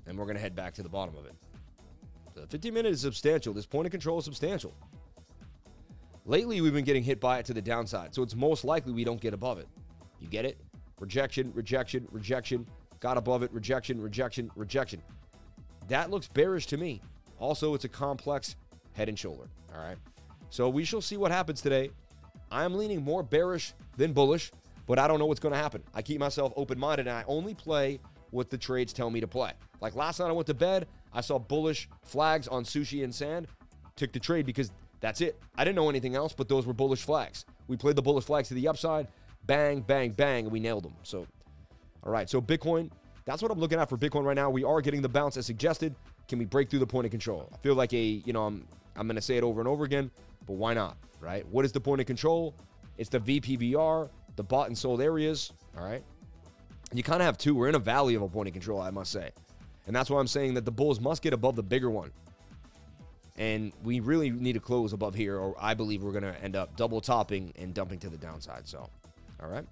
And we're going to head back to the bottom of it. The 15 minute is substantial. This point of control is substantial. Lately, we've been getting hit by it to the downside, so it's most likely we don't get above it. You get it? Rejection, rejection, rejection. Got above it, rejection, rejection, rejection. That looks bearish to me. Also, it's a complex head and shoulder. All right. So we shall see what happens today. I am leaning more bearish than bullish, but I don't know what's going to happen. I keep myself open minded and I only play what the trades tell me to play. Like last night, I went to bed. I saw bullish flags on sushi and sand, took the trade because that's it. I didn't know anything else, but those were bullish flags. We played the bullish flags to the upside, bang, bang, bang, and we nailed them. So, all right. So Bitcoin, that's what I'm looking at for Bitcoin right now. We are getting the bounce as suggested. Can we break through the point of control? I feel like a, you know, I'm I'm gonna say it over and over again, but why not? Right? What is the point of control? It's the VPVR, the bought and sold areas. All right. You kind of have two. We're in a valley of a point of control, I must say. And that's why I'm saying that the Bulls must get above the bigger one. And we really need to close above here, or I believe we're going to end up double topping and dumping to the downside. So, all right.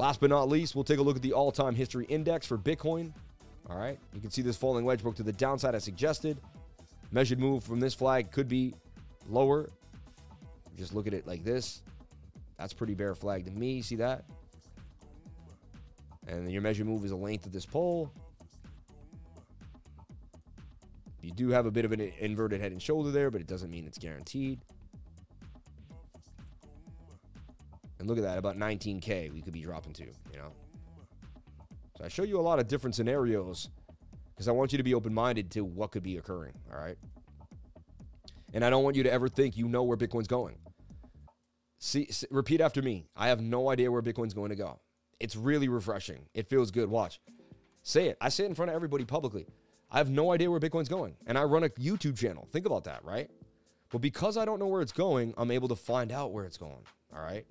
Last but not least, we'll take a look at the all time history index for Bitcoin. All right. You can see this falling wedge broke to the downside as suggested. Measured move from this flag could be lower. Just look at it like this. That's pretty bear flag to me. See that? And your measure move is the length of this pole. You do have a bit of an inverted head and shoulder there, but it doesn't mean it's guaranteed. And look at that, about 19K we could be dropping to, you know? So I show you a lot of different scenarios because I want you to be open minded to what could be occurring, all right? And I don't want you to ever think you know where Bitcoin's going. See, repeat after me. I have no idea where Bitcoin's going to go. It's really refreshing. It feels good. Watch. Say it. I say it in front of everybody publicly. I have no idea where Bitcoin's going. And I run a YouTube channel. Think about that, right? But because I don't know where it's going, I'm able to find out where it's going. All right.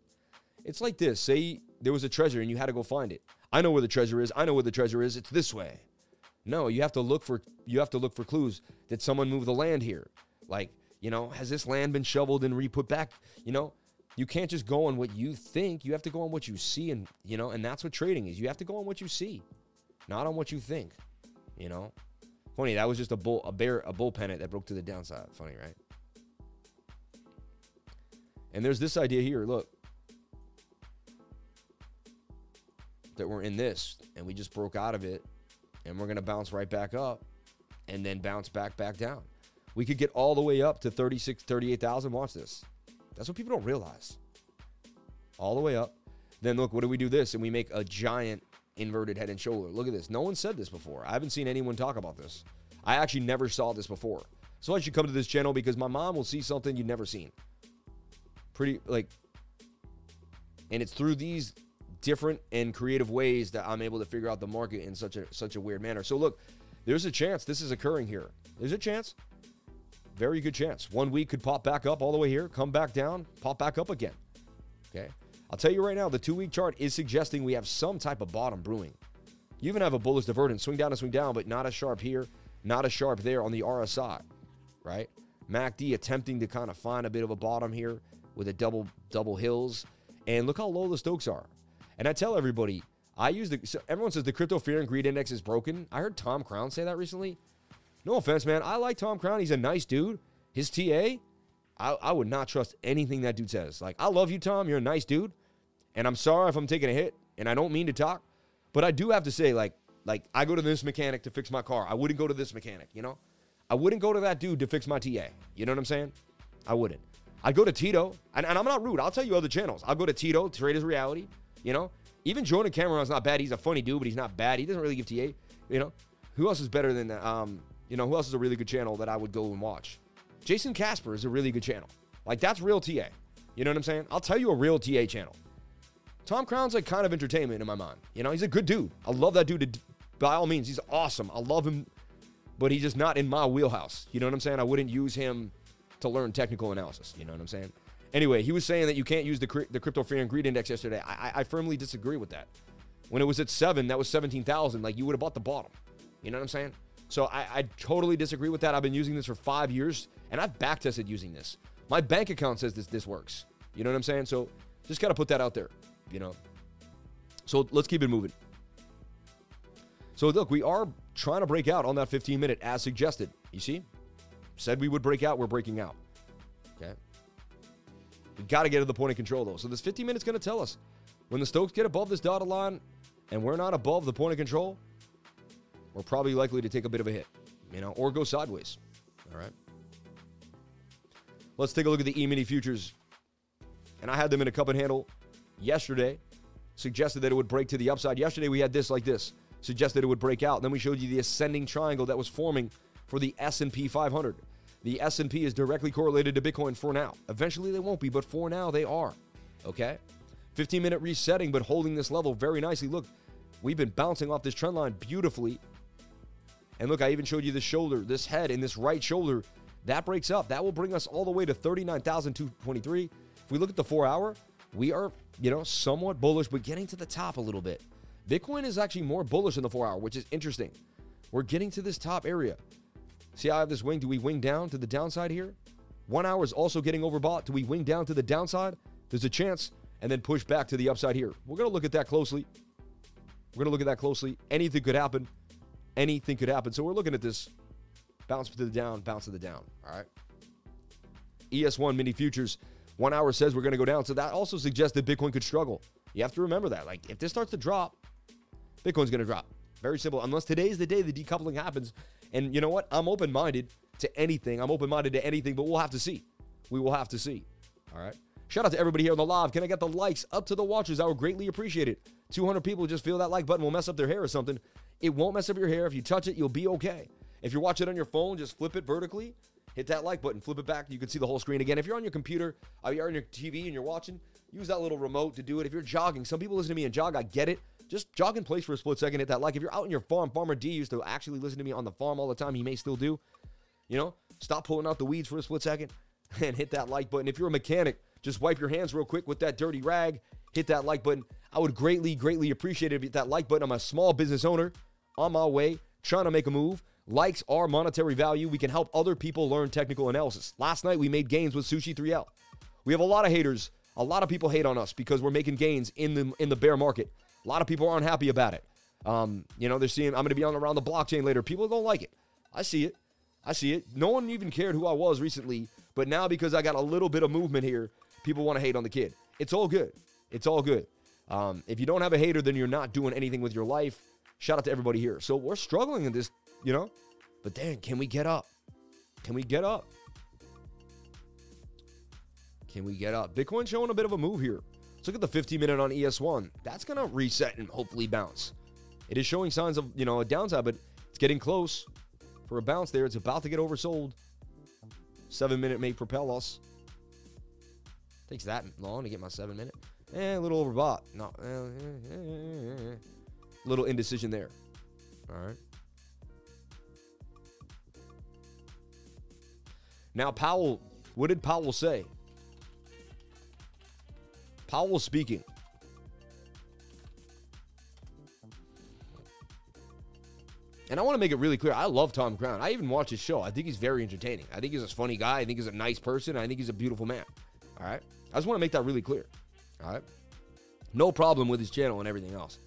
It's like this say there was a treasure and you had to go find it. I know where the treasure is. I know where the treasure is. It's this way. No, you have to look for you have to look for clues. Did someone move the land here? Like, you know, has this land been shoveled and re-put back? You know, you can't just go on what you think. You have to go on what you see, and you know, and that's what trading is. You have to go on what you see, not on what you think. You know, funny that was just a bull, a bear, a bull pennant that broke to the downside. Funny, right? And there's this idea here. Look, that we're in this, and we just broke out of it, and we're gonna bounce right back up, and then bounce back back down. We could get all the way up to 36, 38,000. Watch this. That's what people don't realize. All the way up. Then look, what do we do this? And we make a giant inverted head and shoulder. Look at this. No one said this before. I haven't seen anyone talk about this. I actually never saw this before. So I should come to this channel because my mom will see something you've never seen. Pretty like and it's through these different and creative ways that I'm able to figure out the market in such a such a weird manner. So look, there's a chance this is occurring here. There's a chance very good chance. One week could pop back up all the way here, come back down, pop back up again. Okay. I'll tell you right now, the two week chart is suggesting we have some type of bottom brewing. You even have a bullish divergence, swing down and swing down, but not as sharp here, not as sharp there on the RSI, right? MACD attempting to kind of find a bit of a bottom here with a double double hills, and look how low the Stokes are. And I tell everybody, I use the so everyone says the crypto fear and greed index is broken. I heard Tom Crown say that recently. No offense, man. I like Tom Crown. He's a nice dude. His TA, I, I would not trust anything that dude says. Like, I love you, Tom. You're a nice dude. And I'm sorry if I'm taking a hit and I don't mean to talk, but I do have to say, like, like I go to this mechanic to fix my car. I wouldn't go to this mechanic, you know? I wouldn't go to that dude to fix my TA. You know what I'm saying? I wouldn't. I'd go to Tito, and, and I'm not rude. I'll tell you other channels. I'll go to Tito, Traders Reality, you know? Even Jordan Cameron's not bad. He's a funny dude, but he's not bad. He doesn't really give TA, you know? Who else is better than that? Um, you know, who else is a really good channel that I would go and watch? Jason Casper is a really good channel. Like, that's real TA. You know what I'm saying? I'll tell you a real TA channel. Tom Crown's like kind of entertainment in my mind. You know, he's a good dude. I love that dude to, by all means. He's awesome. I love him, but he's just not in my wheelhouse. You know what I'm saying? I wouldn't use him to learn technical analysis. You know what I'm saying? Anyway, he was saying that you can't use the, the crypto fear and greed index yesterday. I, I firmly disagree with that. When it was at seven, that was 17,000. Like you would have bought the bottom. You know what I'm saying? So I, I totally disagree with that. I've been using this for five years and I've backtested using this. My bank account says this this works. You know what I'm saying? So just gotta put that out there, you know. So let's keep it moving. So look, we are trying to break out on that 15 minute as suggested. You see? Said we would break out, we're breaking out. Okay. We got to get to the point of control though. So this 15 minutes going to tell us when the Stokes get above this dotted line and we're not above the point of control, we're probably likely to take a bit of a hit, you know, or go sideways. All right. Let's take a look at the E-mini futures. And I had them in a cup and handle yesterday. Suggested that it would break to the upside. Yesterday we had this like this. suggested it would break out. Then we showed you the ascending triangle that was forming for the S&P 500. The S&P is directly correlated to Bitcoin for now. Eventually they won't be, but for now they are. Okay? 15 minute resetting, but holding this level very nicely. Look, we've been bouncing off this trend line beautifully. And look, I even showed you the shoulder, this head and this right shoulder. That breaks up. That will bring us all the way to 39,223. If we look at the four hour, we are, you know, somewhat bullish, but getting to the top a little bit. Bitcoin is actually more bullish in the four hour, which is interesting. We're getting to this top area. See I have this wing? Do we wing down to the downside here? One hour is also getting overbought. Do we wing down to the downside? There's a chance, and then push back to the upside here. We're going to look at that closely. We're going to look at that closely. Anything could happen. Anything could happen. So we're looking at this bounce to the down, bounce to the down. All right. ES1 mini futures, one hour says we're going to go down. So that also suggests that Bitcoin could struggle. You have to remember that. Like, if this starts to drop, Bitcoin's going to drop. Very simple. Unless today is the day the decoupling happens. And you know what? I'm open minded to anything. I'm open minded to anything, but we'll have to see. We will have to see. All right. Shout out to everybody here on the live. Can I get the likes up to the watchers? I would greatly appreciate it. 200 people just feel that like button will mess up their hair or something. It won't mess up your hair. If you touch it, you'll be okay. If you're watching on your phone, just flip it vertically, hit that like button, flip it back. You can see the whole screen again. If you're on your computer, or you're on your TV and you're watching, use that little remote to do it. If you're jogging, some people listen to me and jog. I get it. Just jog in place for a split second, hit that like. If you're out in your farm, Farmer D used to actually listen to me on the farm all the time. He may still do. You know, stop pulling out the weeds for a split second and hit that like button. If you're a mechanic, just wipe your hands real quick with that dirty rag, hit that like button. I would greatly, greatly appreciate it if that like button. I'm a small business owner on my way, trying to make a move. Likes are monetary value. We can help other people learn technical analysis. Last night we made gains with Sushi 3L. We have a lot of haters. A lot of people hate on us because we're making gains in the in the bear market. A lot of people aren't happy about it. Um, you know, they're seeing I'm going to be on around the blockchain later. People don't like it. I see it. I see it. No one even cared who I was recently, but now because I got a little bit of movement here, people want to hate on the kid. It's all good. It's all good. Um, if you don't have a hater, then you're not doing anything with your life. Shout out to everybody here. So we're struggling in this, you know, but then can we get up? Can we get up? Can we get up? Bitcoin showing a bit of a move here. Let's look at the 15 minute on ES1. That's going to reset and hopefully bounce. It is showing signs of, you know, a downside, but it's getting close for a bounce there. It's about to get oversold. Seven minute may propel us. Takes that long to get my seven minute. Eh, a little overbought. No, eh, eh, eh, little indecision there. All right. Now, Powell, what did Powell say? Powell speaking. And I want to make it really clear. I love Tom Crown. I even watch his show. I think he's very entertaining. I think he's a funny guy. I think he's a nice person. I think he's a beautiful man. All right. I just want to make that really clear. All right. No problem with his channel and everything else.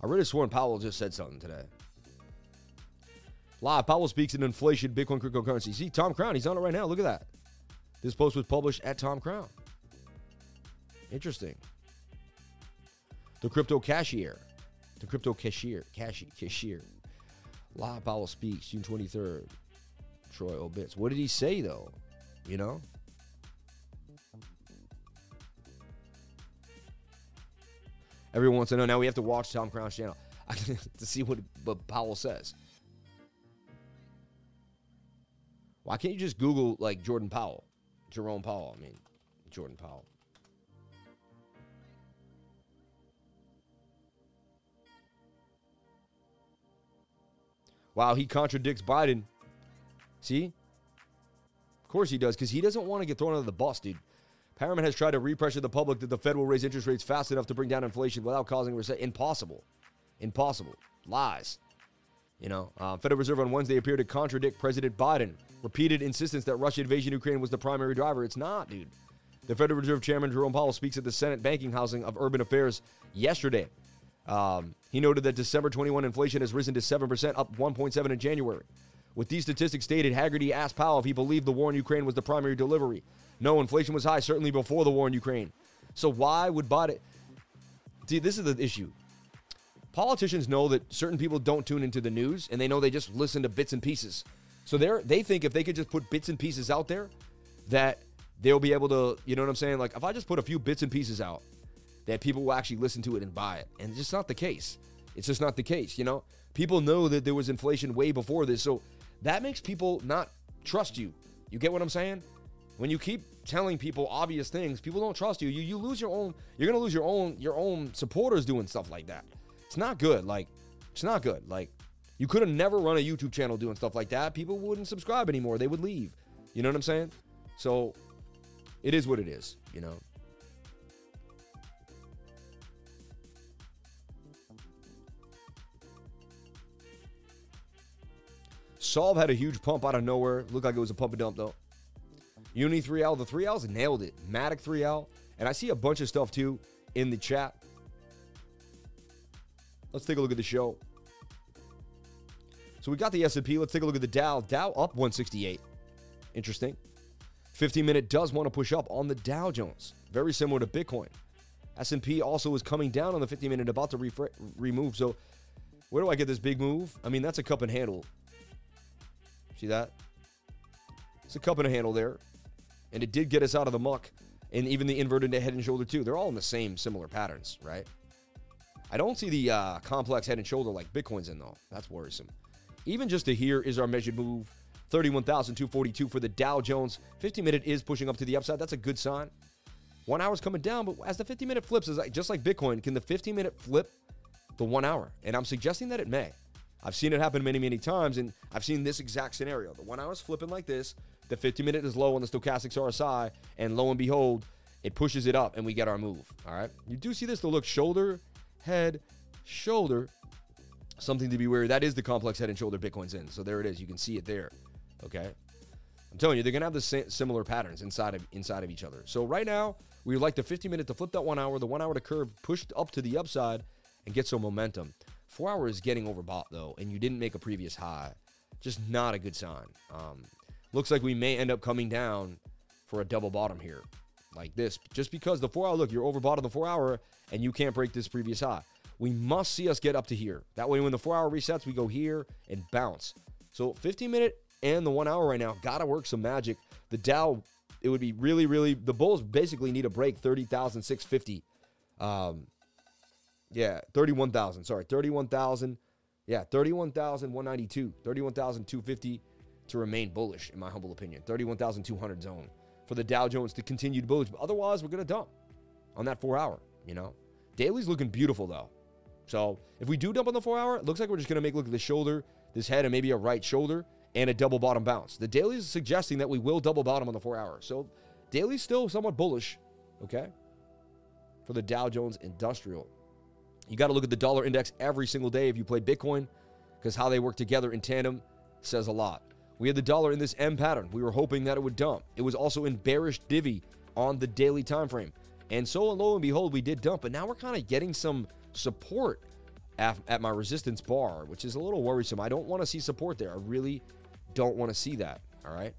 I really sworn Powell just said something today. Live, Powell speaks in inflation, Bitcoin, cryptocurrency. See, Tom Crown, he's on it right now. Look at that. This post was published at Tom Crown. Interesting. The crypto cashier. The crypto cashier. Cashier. Cashier. Live, Powell speaks, June 23rd. Troy Obits. What did he say, though? You know? Everyone wants to know. Now we have to watch Tom Crown's channel to see what, what Powell says. Why can't you just Google like Jordan Powell? Jerome Powell, I mean, Jordan Powell. Wow, he contradicts Biden. See? Of course he does, because he doesn't want to get thrown under the bus, dude. Harriman has tried to repressure the public that the Fed will raise interest rates fast enough to bring down inflation without causing recession. Impossible. Impossible. Lies. You know, uh, Federal Reserve on Wednesday appeared to contradict President Biden. Repeated insistence that Russia invasion Ukraine was the primary driver. It's not, dude. The Federal Reserve Chairman Jerome Powell speaks at the Senate Banking Housing of Urban Affairs yesterday. Um, he noted that December 21 inflation has risen to 7%, up 1.7 in January. With these statistics stated, Hagerty asked Powell if he believed the war in Ukraine was the primary delivery. No, inflation was high, certainly before the war in Ukraine. So why would Biden? See, this is the issue. Politicians know that certain people don't tune into the news, and they know they just listen to bits and pieces. So they they think if they could just put bits and pieces out there, that they'll be able to, you know what I'm saying? Like if I just put a few bits and pieces out, that people will actually listen to it and buy it. And it's just not the case. It's just not the case, you know? People know that there was inflation way before this. So that makes people not trust you. You get what I'm saying? When you keep telling people obvious things, people don't trust you. You you lose your own you're to lose your own your own supporters doing stuff like that. It's not good. Like it's not good. Like you could have never run a YouTube channel doing stuff like that. People wouldn't subscribe anymore. They would leave. You know what I'm saying? So it is what it is, you know. Solve had a huge pump out of nowhere. Looked like it was a pump and dump though. Uni 3L, the 3Ls nailed it. Matic 3L. And I see a bunch of stuff too in the chat. Let's take a look at the show. So we got the S&P. Let's take a look at the Dow. Dow up 168. Interesting. 15 minute does want to push up on the Dow Jones. Very similar to Bitcoin. S&P also is coming down on the 15 minute, about to refre- remove. So where do I get this big move? I mean, that's a cup and handle. See that? It's a cup and a handle there. And it did get us out of the muck. And even the inverted head and shoulder, too. They're all in the same similar patterns, right? I don't see the uh, complex head and shoulder like Bitcoin's in, though. That's worrisome. Even just to here is our measured move 31,242 for the Dow Jones. 50 minute is pushing up to the upside. That's a good sign. One hour's coming down, but as the 50 minute flips, is just like Bitcoin, can the 50 minute flip the one hour? And I'm suggesting that it may. I've seen it happen many, many times, and I've seen this exact scenario. The one hour is flipping like this, the 50 minute is low on the stochastics RSI, and lo and behold, it pushes it up and we get our move. All right. You do see this to look shoulder, head, shoulder. Something to be wary. That is the complex head and shoulder Bitcoin's in. So there it is. You can see it there. Okay. I'm telling you, they're gonna have the similar patterns inside of inside of each other. So right now, we would like the 50 minute to flip that one hour, the one hour to curve pushed up to the upside and get some momentum. Four hour is getting overbought though, and you didn't make a previous high. Just not a good sign. Um, looks like we may end up coming down for a double bottom here, like this, just because the four hour look, you're overbought on the four hour, and you can't break this previous high. We must see us get up to here. That way, when the four hour resets, we go here and bounce. So 15 minute and the one hour right now gotta work some magic. The Dow, it would be really, really. The Bulls basically need a break 30,650. Um, yeah, 31,000. Sorry, 31,000. Yeah, 31,192, 31,250 to remain bullish, in my humble opinion. 31,200 zone for the Dow Jones to continue to bullish. But otherwise, we're going to dump on that four hour, you know? Daily's looking beautiful, though. So if we do dump on the four hour, it looks like we're just going to make look at the shoulder, this head, and maybe a right shoulder and a double bottom bounce. The daily is suggesting that we will double bottom on the four hour. So daily's still somewhat bullish, okay? For the Dow Jones Industrial. You got to look at the dollar index every single day if you play Bitcoin, because how they work together in tandem says a lot. We had the dollar in this M pattern. We were hoping that it would dump. It was also in bearish divvy on the daily time frame. And so lo and behold, we did dump. But now we're kind of getting some support at, at my resistance bar, which is a little worrisome. I don't want to see support there. I really don't want to see that. All right.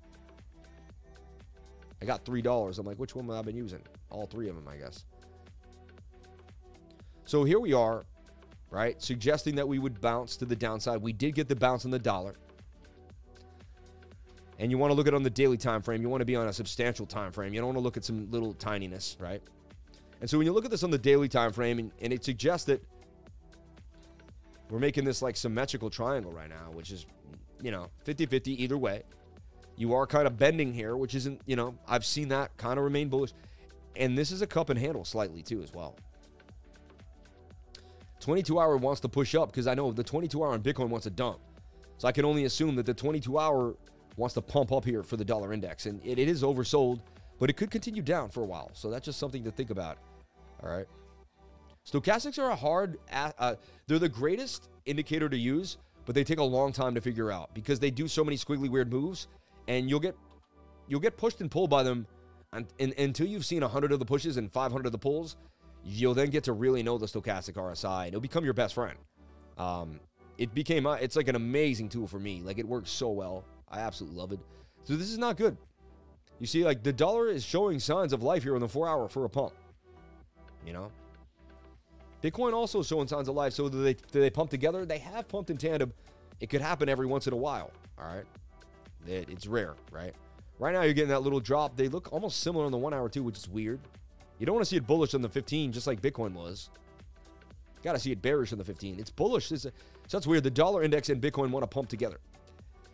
I got $3. I'm like, which one have I been using? All three of them, I guess. So here we are, right? Suggesting that we would bounce to the downside. We did get the bounce on the dollar. And you want to look at it on the daily time frame. You want to be on a substantial time frame. You don't want to look at some little tininess, right? And so when you look at this on the daily time frame, and, and it suggests that we're making this like symmetrical triangle right now, which is, you know, 50 50 either way. You are kind of bending here, which isn't, you know, I've seen that kind of remain bullish. And this is a cup and handle slightly too, as well. 22 hour wants to push up because I know the 22 hour on Bitcoin wants to dump. So I can only assume that the 22 hour wants to pump up here for the dollar index. And it, it is oversold, but it could continue down for a while. So that's just something to think about. All right. Stochastics are a hard, uh, they're the greatest indicator to use, but they take a long time to figure out because they do so many squiggly weird moves and you'll get you'll get pushed and pulled by them and, and, until you've seen 100 of the pushes and 500 of the pulls you'll then get to really know the stochastic RSI, and it'll become your best friend. Um, it became uh, it's like an amazing tool for me. Like it works so well. I absolutely love it. So this is not good. You see, like the dollar is showing signs of life here on the four hour for a pump. You know, Bitcoin also showing signs of life. So do they do they pump together? They have pumped in tandem. It could happen every once in a while. All right, it, it's rare, right? Right now, you're getting that little drop. They look almost similar on the one hour, too, which is weird. You don't want to see it bullish on the 15, just like Bitcoin was. Got to see it bearish on the 15. It's bullish. It's a, so that's weird. The dollar index and Bitcoin want to pump together.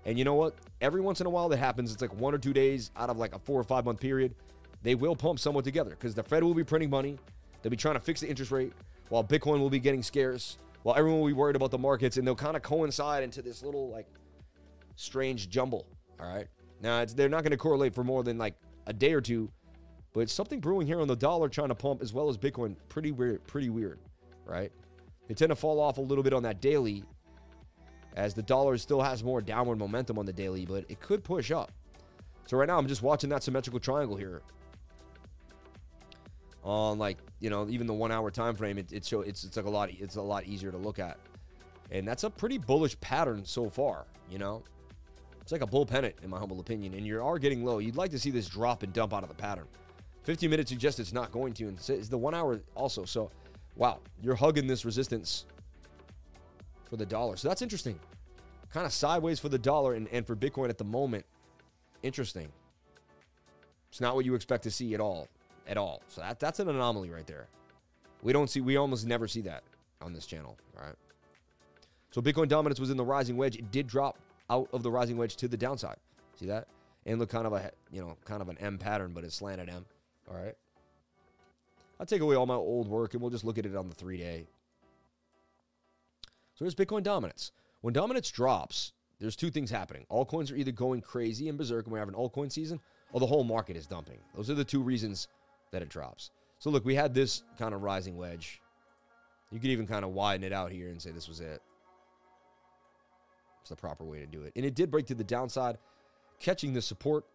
And you know what? Every once in a while that happens. It's like one or two days out of like a four or five month period. They will pump somewhat together because the Fed will be printing money. They'll be trying to fix the interest rate while Bitcoin will be getting scarce, while everyone will be worried about the markets, and they'll kind of coincide into this little like strange jumble. All right. Now they're not going to correlate for more than like a day or two, but something brewing here on the dollar trying to pump as well as Bitcoin. Pretty weird. Pretty weird, right? They tend to fall off a little bit on that daily, as the dollar still has more downward momentum on the daily, but it could push up. So right now I'm just watching that symmetrical triangle here. On like you know even the one hour time frame, it, it show it's it's like a lot it's a lot easier to look at, and that's a pretty bullish pattern so far. You know, it's like a bull pennant, in my humble opinion. And you are getting low. You'd like to see this drop and dump out of the pattern. 15 minutes suggests it's not going to. And it's the one hour also. So, wow, you're hugging this resistance for the dollar. So that's interesting. Kind of sideways for the dollar and, and for Bitcoin at the moment. Interesting. It's not what you expect to see at all. At all. So that, that's an anomaly right there. We don't see, we almost never see that on this channel. All right. So Bitcoin dominance was in the rising wedge. It did drop out of the rising wedge to the downside. See that? And look kind of a, you know, kind of an M pattern, but it's slanted M. All right. I'll take away all my old work and we'll just look at it on the three day. So here's Bitcoin dominance. When dominance drops, there's two things happening. Altcoins are either going crazy and berserk and we have an altcoin season, or the whole market is dumping. Those are the two reasons that it drops. So look, we had this kind of rising wedge. You could even kind of widen it out here and say this was it. It's the proper way to do it. And it did break to the downside, catching the support.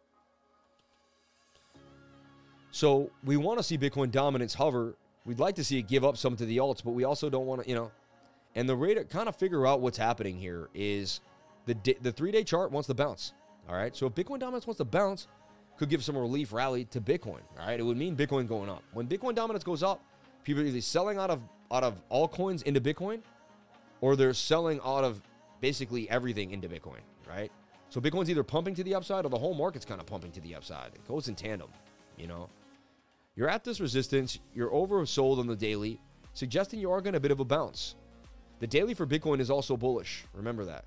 So we want to see Bitcoin dominance hover. We'd like to see it give up some to the alts, but we also don't want to, you know. And the way to kind of figure out what's happening here is the the three day chart wants to bounce. All right. So if Bitcoin dominance wants to bounce, could give some relief rally to Bitcoin. All right. It would mean Bitcoin going up. When Bitcoin dominance goes up, people are either selling out of out of altcoins into Bitcoin, or they're selling out of basically everything into Bitcoin, right? So Bitcoin's either pumping to the upside or the whole market's kind of pumping to the upside. It goes in tandem, you know. You're at this resistance, you're oversold on the daily, suggesting you are going a bit of a bounce. The daily for Bitcoin is also bullish. Remember that.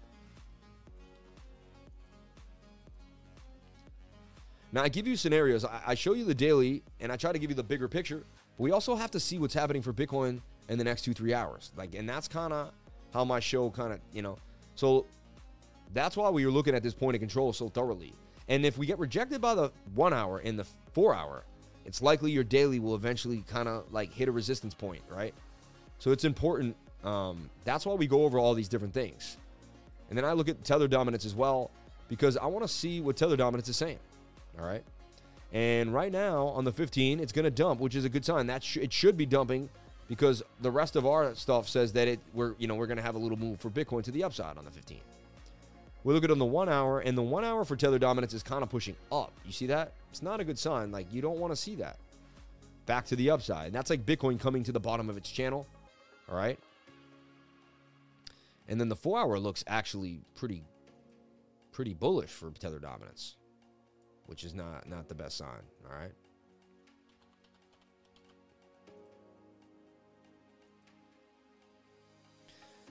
Now, I give you scenarios. I show you the daily and I try to give you the bigger picture, but we also have to see what's happening for Bitcoin in the next two, three hours. Like, and that's kind of how my show kind of, you know, so that's why we were looking at this point of control so thoroughly. And if we get rejected by the one hour and the four hour, it's likely your daily will eventually kind of like hit a resistance point, right? So it's important. Um, that's why we go over all these different things. And then I look at tether dominance as well because I want to see what tether dominance is saying. All right. And right now on the 15, it's going to dump, which is a good sign. That sh- it should be dumping because the rest of our stuff says that it we're you know we're going to have a little move for Bitcoin to the upside on the 15. We look at it on the one hour, and the one hour for tether dominance is kind of pushing up. You see that? It's not a good sign. Like you don't want to see that. Back to the upside, and that's like Bitcoin coming to the bottom of its channel. All right. And then the four hour looks actually pretty, pretty bullish for tether dominance, which is not not the best sign. All right.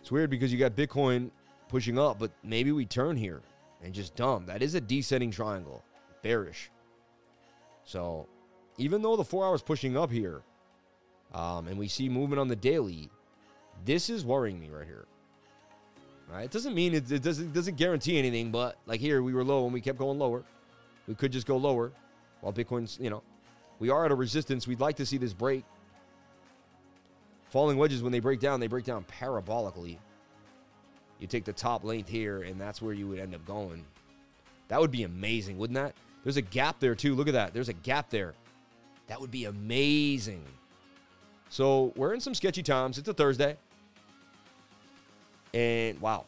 It's weird because you got Bitcoin pushing up, but maybe we turn here and just dumb. That is a descending triangle, bearish. So even though the four hours pushing up here, um, and we see movement on the daily, this is worrying me right here. It doesn't mean it, it doesn't doesn't guarantee anything, but like here we were low and we kept going lower. We could just go lower, while Bitcoin's you know, we are at a resistance. We'd like to see this break. Falling wedges, when they break down, they break down parabolically. You take the top length here, and that's where you would end up going. That would be amazing, wouldn't that? There's a gap there, too. Look at that. There's a gap there. That would be amazing. So we're in some sketchy times. It's a Thursday. And wow.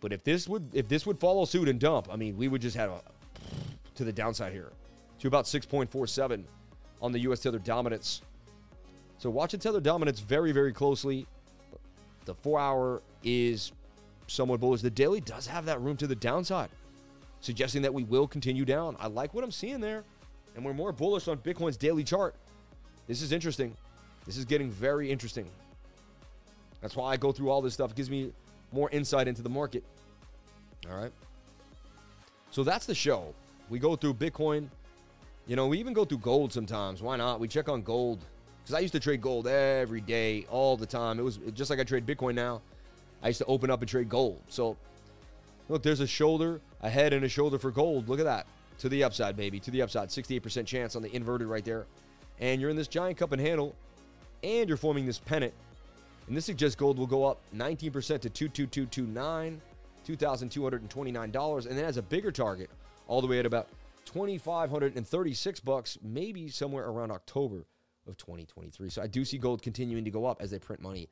But if this would if this would follow suit and dump, I mean, we would just have a to the downside here. To about 6.47 on the US tether dominance. So watch the tether dominance very, very closely. The four hour is somewhat bullish. The daily does have that room to the downside. suggesting that we will continue down. I like what I'm seeing there. And we're more bullish on Bitcoin's daily chart. This is interesting. This is getting very interesting. That's why I go through all this stuff. It gives me more insight into the market. All right. So that's the show. We go through Bitcoin. You know, we even go through gold sometimes. Why not? We check on gold. Because I used to trade gold every day, all the time. It was just like I trade Bitcoin now. I used to open up and trade gold. So, look, there's a shoulder, a head, and a shoulder for gold. Look at that. To the upside, baby. To the upside. 68% chance on the inverted right there. And you're in this giant cup and handle, and you're forming this pennant. And this suggests gold will go up 19% to 22229, $2,229. And then has a bigger target all the way at about 2536 bucks, maybe somewhere around October of 2023. So I do see gold continuing to go up as they print money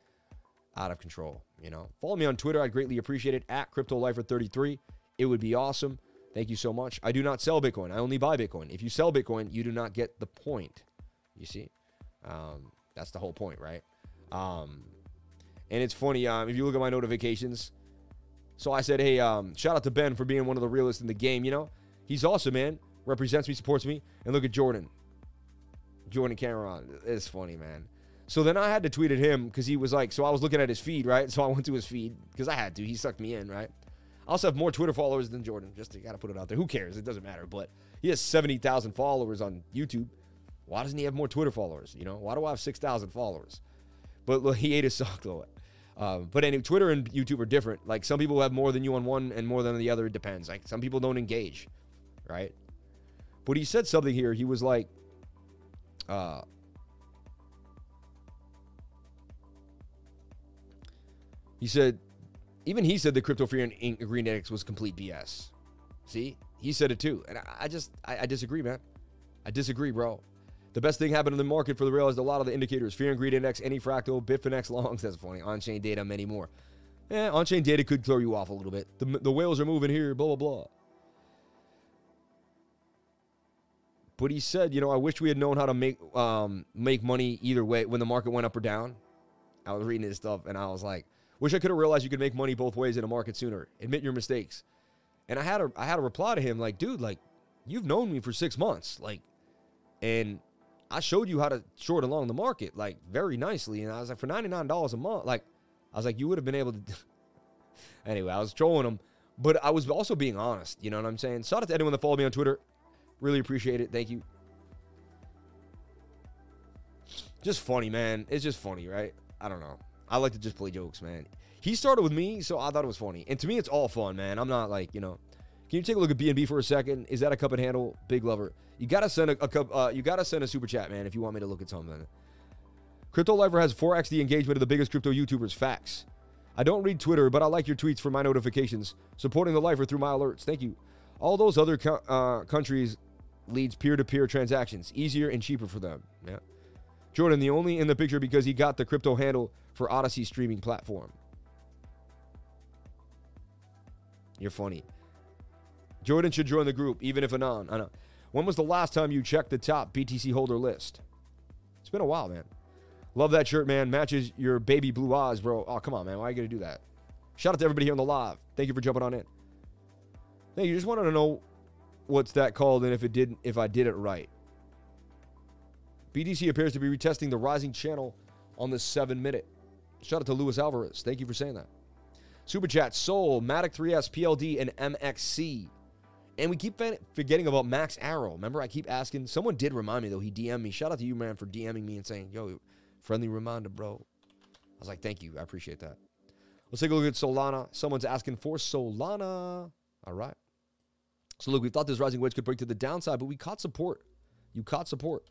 out of control. You know, follow me on Twitter. I'd greatly appreciate it at CryptoLifer33. It would be awesome. Thank you so much. I do not sell Bitcoin. I only buy Bitcoin. If you sell Bitcoin, you do not get the point. You see, um, that's the whole point, right? Um, and it's funny um, if you look at my notifications. So I said, hey, um, shout out to Ben for being one of the realists in the game. You know, he's awesome, man. Represents me, supports me. And look at Jordan. Jordan Cameron. It's funny, man. So then I had to tweet at him because he was like, so I was looking at his feed, right? So I went to his feed because I had to. He sucked me in, right? I also have more Twitter followers than Jordan. Just to, gotta put it out there. Who cares? It doesn't matter. But he has 70,000 followers on YouTube. Why doesn't he have more Twitter followers? You know, why do I have 6,000 followers? But look, he ate his sock though. Um, but anyway, Twitter and YouTube are different. Like some people have more than you on one and more than the other. It depends. Like some people don't engage, right? But he said something here. He was like, uh, he said, even he said the crypto fear and greed index was complete BS. See, he said it too, and I, I just I, I disagree, man. I disagree, bro. The best thing happened in the market for the realized a lot of the indicators, fear and greed index, AnyFractal, Bitfinex longs, that's funny, on-chain data, many more. Yeah, on-chain data could throw you off a little bit. The, the whales are moving here, blah, blah, blah. But he said, you know, I wish we had known how to make um, make money either way when the market went up or down. I was reading his stuff and I was like, wish I could have realized you could make money both ways in a market sooner. Admit your mistakes. And I had a I had a reply to him like, dude, like, you've known me for six months. Like, and I showed you how to short along the market like very nicely. And I was like, for $99 a month, like, I was like, you would have been able to. anyway, I was trolling him, but I was also being honest. You know what I'm saying? Shout out to anyone that followed me on Twitter. Really appreciate it. Thank you. Just funny, man. It's just funny, right? I don't know. I like to just play jokes, man. He started with me, so I thought it was funny. And to me, it's all fun, man. I'm not like, you know. Can you take a look at BNB for a second? Is that a cup and handle? Big lover. You gotta send a, a. Uh, you gotta send a super chat, man, if you want me to look at something. Crypto Lifer has 4x the engagement of the biggest crypto YouTubers. Facts. I don't read Twitter, but I like your tweets for my notifications. Supporting the Lifer through my alerts. Thank you. All those other co- uh, countries leads peer-to-peer transactions, easier and cheaper for them. Yeah. Jordan, the only in the picture because he got the crypto handle for Odysee streaming platform. You're funny. Jordan should join the group, even if anon. I know. When was the last time you checked the top BTC holder list? It's been a while, man. Love that shirt, man. Matches your baby blue eyes, bro. Oh, come on, man. Why are you going to do that? Shout out to everybody here on the live. Thank you for jumping on in. Hey, you just wanted to know what's that called and if it didn't if I did it right. BTC appears to be retesting the rising channel on the seven minute. Shout out to Luis Alvarez. Thank you for saying that. Super chat, Sol, Matic 3S, PLD, and MXC. And we keep forgetting about Max Arrow. Remember, I keep asking. Someone did remind me, though. He DM'd me. Shout out to you, man, for DMing me and saying, yo, friendly reminder, bro. I was like, thank you. I appreciate that. Let's take a look at Solana. Someone's asking for Solana. All right. So, look, we thought this rising wedge could break to the downside, but we caught support. You caught support.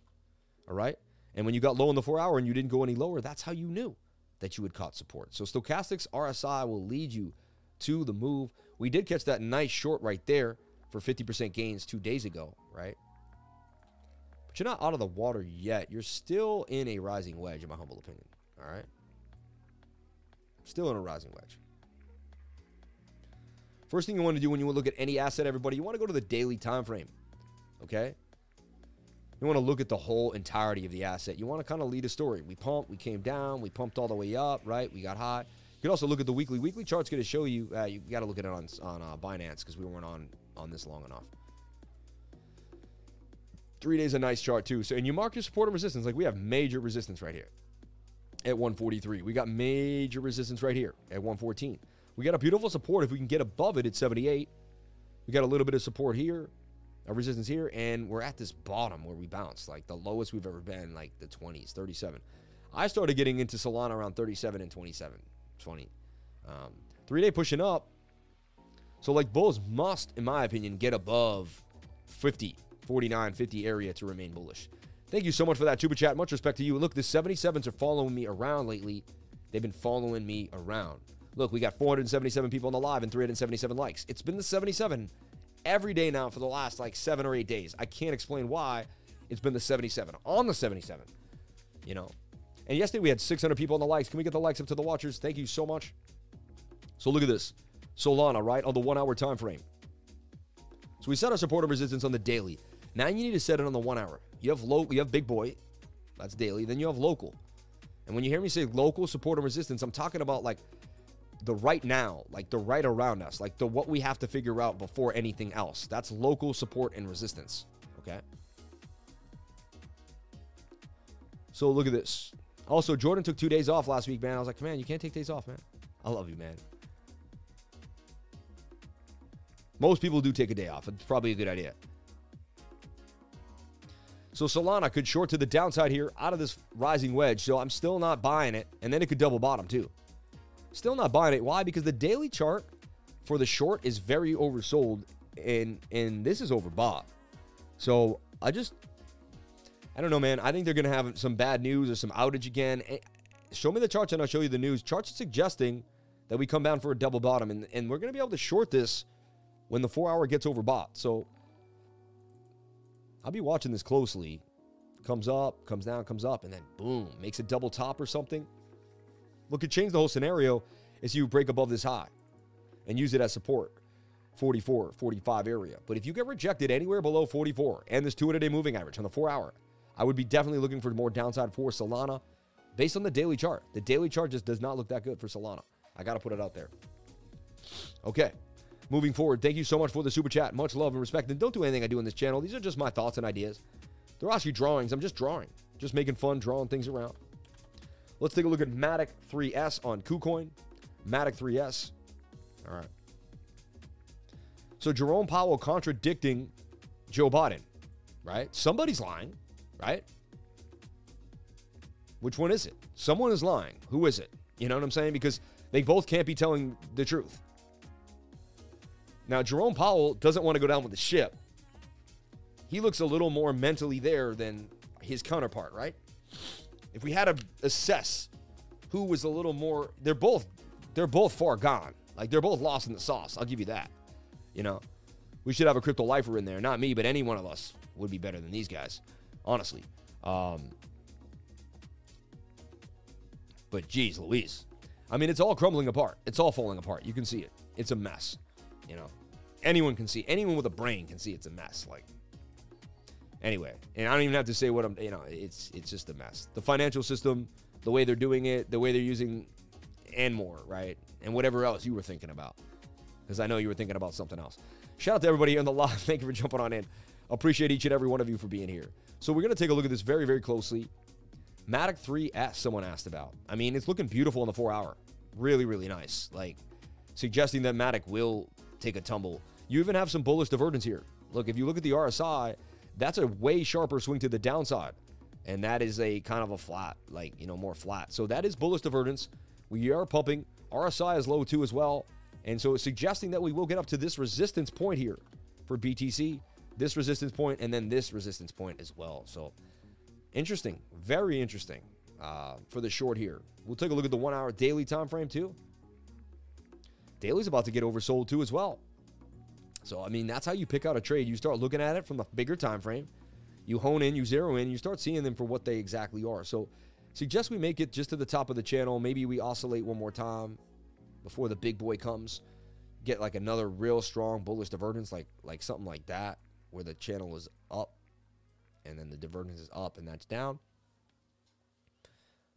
All right. And when you got low in the four hour and you didn't go any lower, that's how you knew that you had caught support. So, Stochastics RSI will lead you to the move. We did catch that nice short right there for 50% gains two days ago, right? But you're not out of the water yet. You're still in a rising wedge, in my humble opinion. All right? Still in a rising wedge. First thing you want to do when you look at any asset, everybody, you want to go to the daily time frame. Okay? You want to look at the whole entirety of the asset. You want to kind of lead a story. We pumped, we came down, we pumped all the way up, right? We got hot. You can also look at the weekly. Weekly chart's going to show you. Uh, you got to look at it on on uh, Binance because we weren't on on this long enough. Three days a nice chart too. So and you mark your support and resistance. Like we have major resistance right here at 143. We got major resistance right here at 114. We got a beautiful support if we can get above it at 78. We got a little bit of support here, a resistance here, and we're at this bottom where we bounce, like the lowest we've ever been, like the 20s, 37. I started getting into Solana around 37 and 27, 20. Um, three day pushing up. So, like, bulls must, in my opinion, get above 50, 49, 50 area to remain bullish. Thank you so much for that, Tuba Chat. Much respect to you. Look, the 77s are following me around lately. They've been following me around. Look, we got 477 people on the live and 377 likes. It's been the 77 every day now for the last like seven or eight days. I can't explain why it's been the 77 on the 77. You know, and yesterday we had 600 people on the likes. Can we get the likes up to the watchers? Thank you so much. So look at this. Solana, right, on the one hour time frame. So we set our support and resistance on the daily. Now you need to set it on the one hour. You have low, you have big boy, that's daily. Then you have local. And when you hear me say local support and resistance, I'm talking about like the right now, like the right around us, like the what we have to figure out before anything else. That's local support and resistance. Okay. So look at this. Also, Jordan took two days off last week, man. I was like, man, you can't take days off, man. I love you, man. Most people do take a day off. It's probably a good idea. So Solana could short to the downside here out of this rising wedge. So I'm still not buying it. And then it could double bottom too. Still not buying it. Why? Because the daily chart for the short is very oversold and and this is overbought. So I just I don't know, man. I think they're gonna have some bad news or some outage again. Eh, show me the charts and I'll show you the news. Charts suggesting that we come down for a double bottom, and, and we're gonna be able to short this when the four hour gets overbought. So I'll be watching this closely. Comes up, comes down, comes up, and then boom, makes a double top or something. What could change the whole scenario is you break above this high and use it as support. 44, 45 area. But if you get rejected anywhere below 44 and this two a day moving average on the four hour, I would be definitely looking for more downside for Solana based on the daily chart. The daily chart just does not look that good for Solana. I got to put it out there. Okay. Moving forward, thank you so much for the super chat. Much love and respect. And don't do anything I do in this channel. These are just my thoughts and ideas. They're actually drawings. I'm just drawing, just making fun, drawing things around. Let's take a look at Matic 3S on KuCoin. Matic 3S. All right. So Jerome Powell contradicting Joe Biden, right? Somebody's lying, right? Which one is it? Someone is lying. Who is it? You know what I'm saying? Because they both can't be telling the truth. Now, Jerome Powell doesn't want to go down with the ship. He looks a little more mentally there than his counterpart, right? If we had to assess who was a little more, they're both they're both far gone. Like they're both lost in the sauce. I'll give you that. You know, we should have a crypto lifer in there. Not me, but any one of us would be better than these guys, honestly. Um, but geez, Louise. I mean, it's all crumbling apart. It's all falling apart. You can see it. It's a mess. You know, anyone can see. Anyone with a brain can see it's a mess. Like, anyway, and I don't even have to say what I'm. You know, it's it's just a mess. The financial system, the way they're doing it, the way they're using, and more, right? And whatever else you were thinking about, because I know you were thinking about something else. Shout out to everybody on the live. Thank you for jumping on in. Appreciate each and every one of you for being here. So we're gonna take a look at this very very closely. Matic 3S, someone asked about. I mean, it's looking beautiful in the four hour. Really, really nice. Like, suggesting that Matic will take a tumble. You even have some bullish divergence here. Look, if you look at the RSI, that's a way sharper swing to the downside. And that is a kind of a flat, like, you know, more flat. So that is bullish divergence. We are pumping. RSI is low too as well. And so it's suggesting that we will get up to this resistance point here for BTC, this resistance point, and then this resistance point as well. So interesting, very interesting uh, for the short here. We'll take a look at the one hour daily time frame too. Daily's about to get oversold too as well. So I mean, that's how you pick out a trade. You start looking at it from the bigger time frame. You hone in, you zero in, you start seeing them for what they exactly are. So suggest we make it just to the top of the channel. Maybe we oscillate one more time before the big boy comes. Get like another real strong bullish divergence, like like something like that, where the channel is up and then the divergence is up and that's down.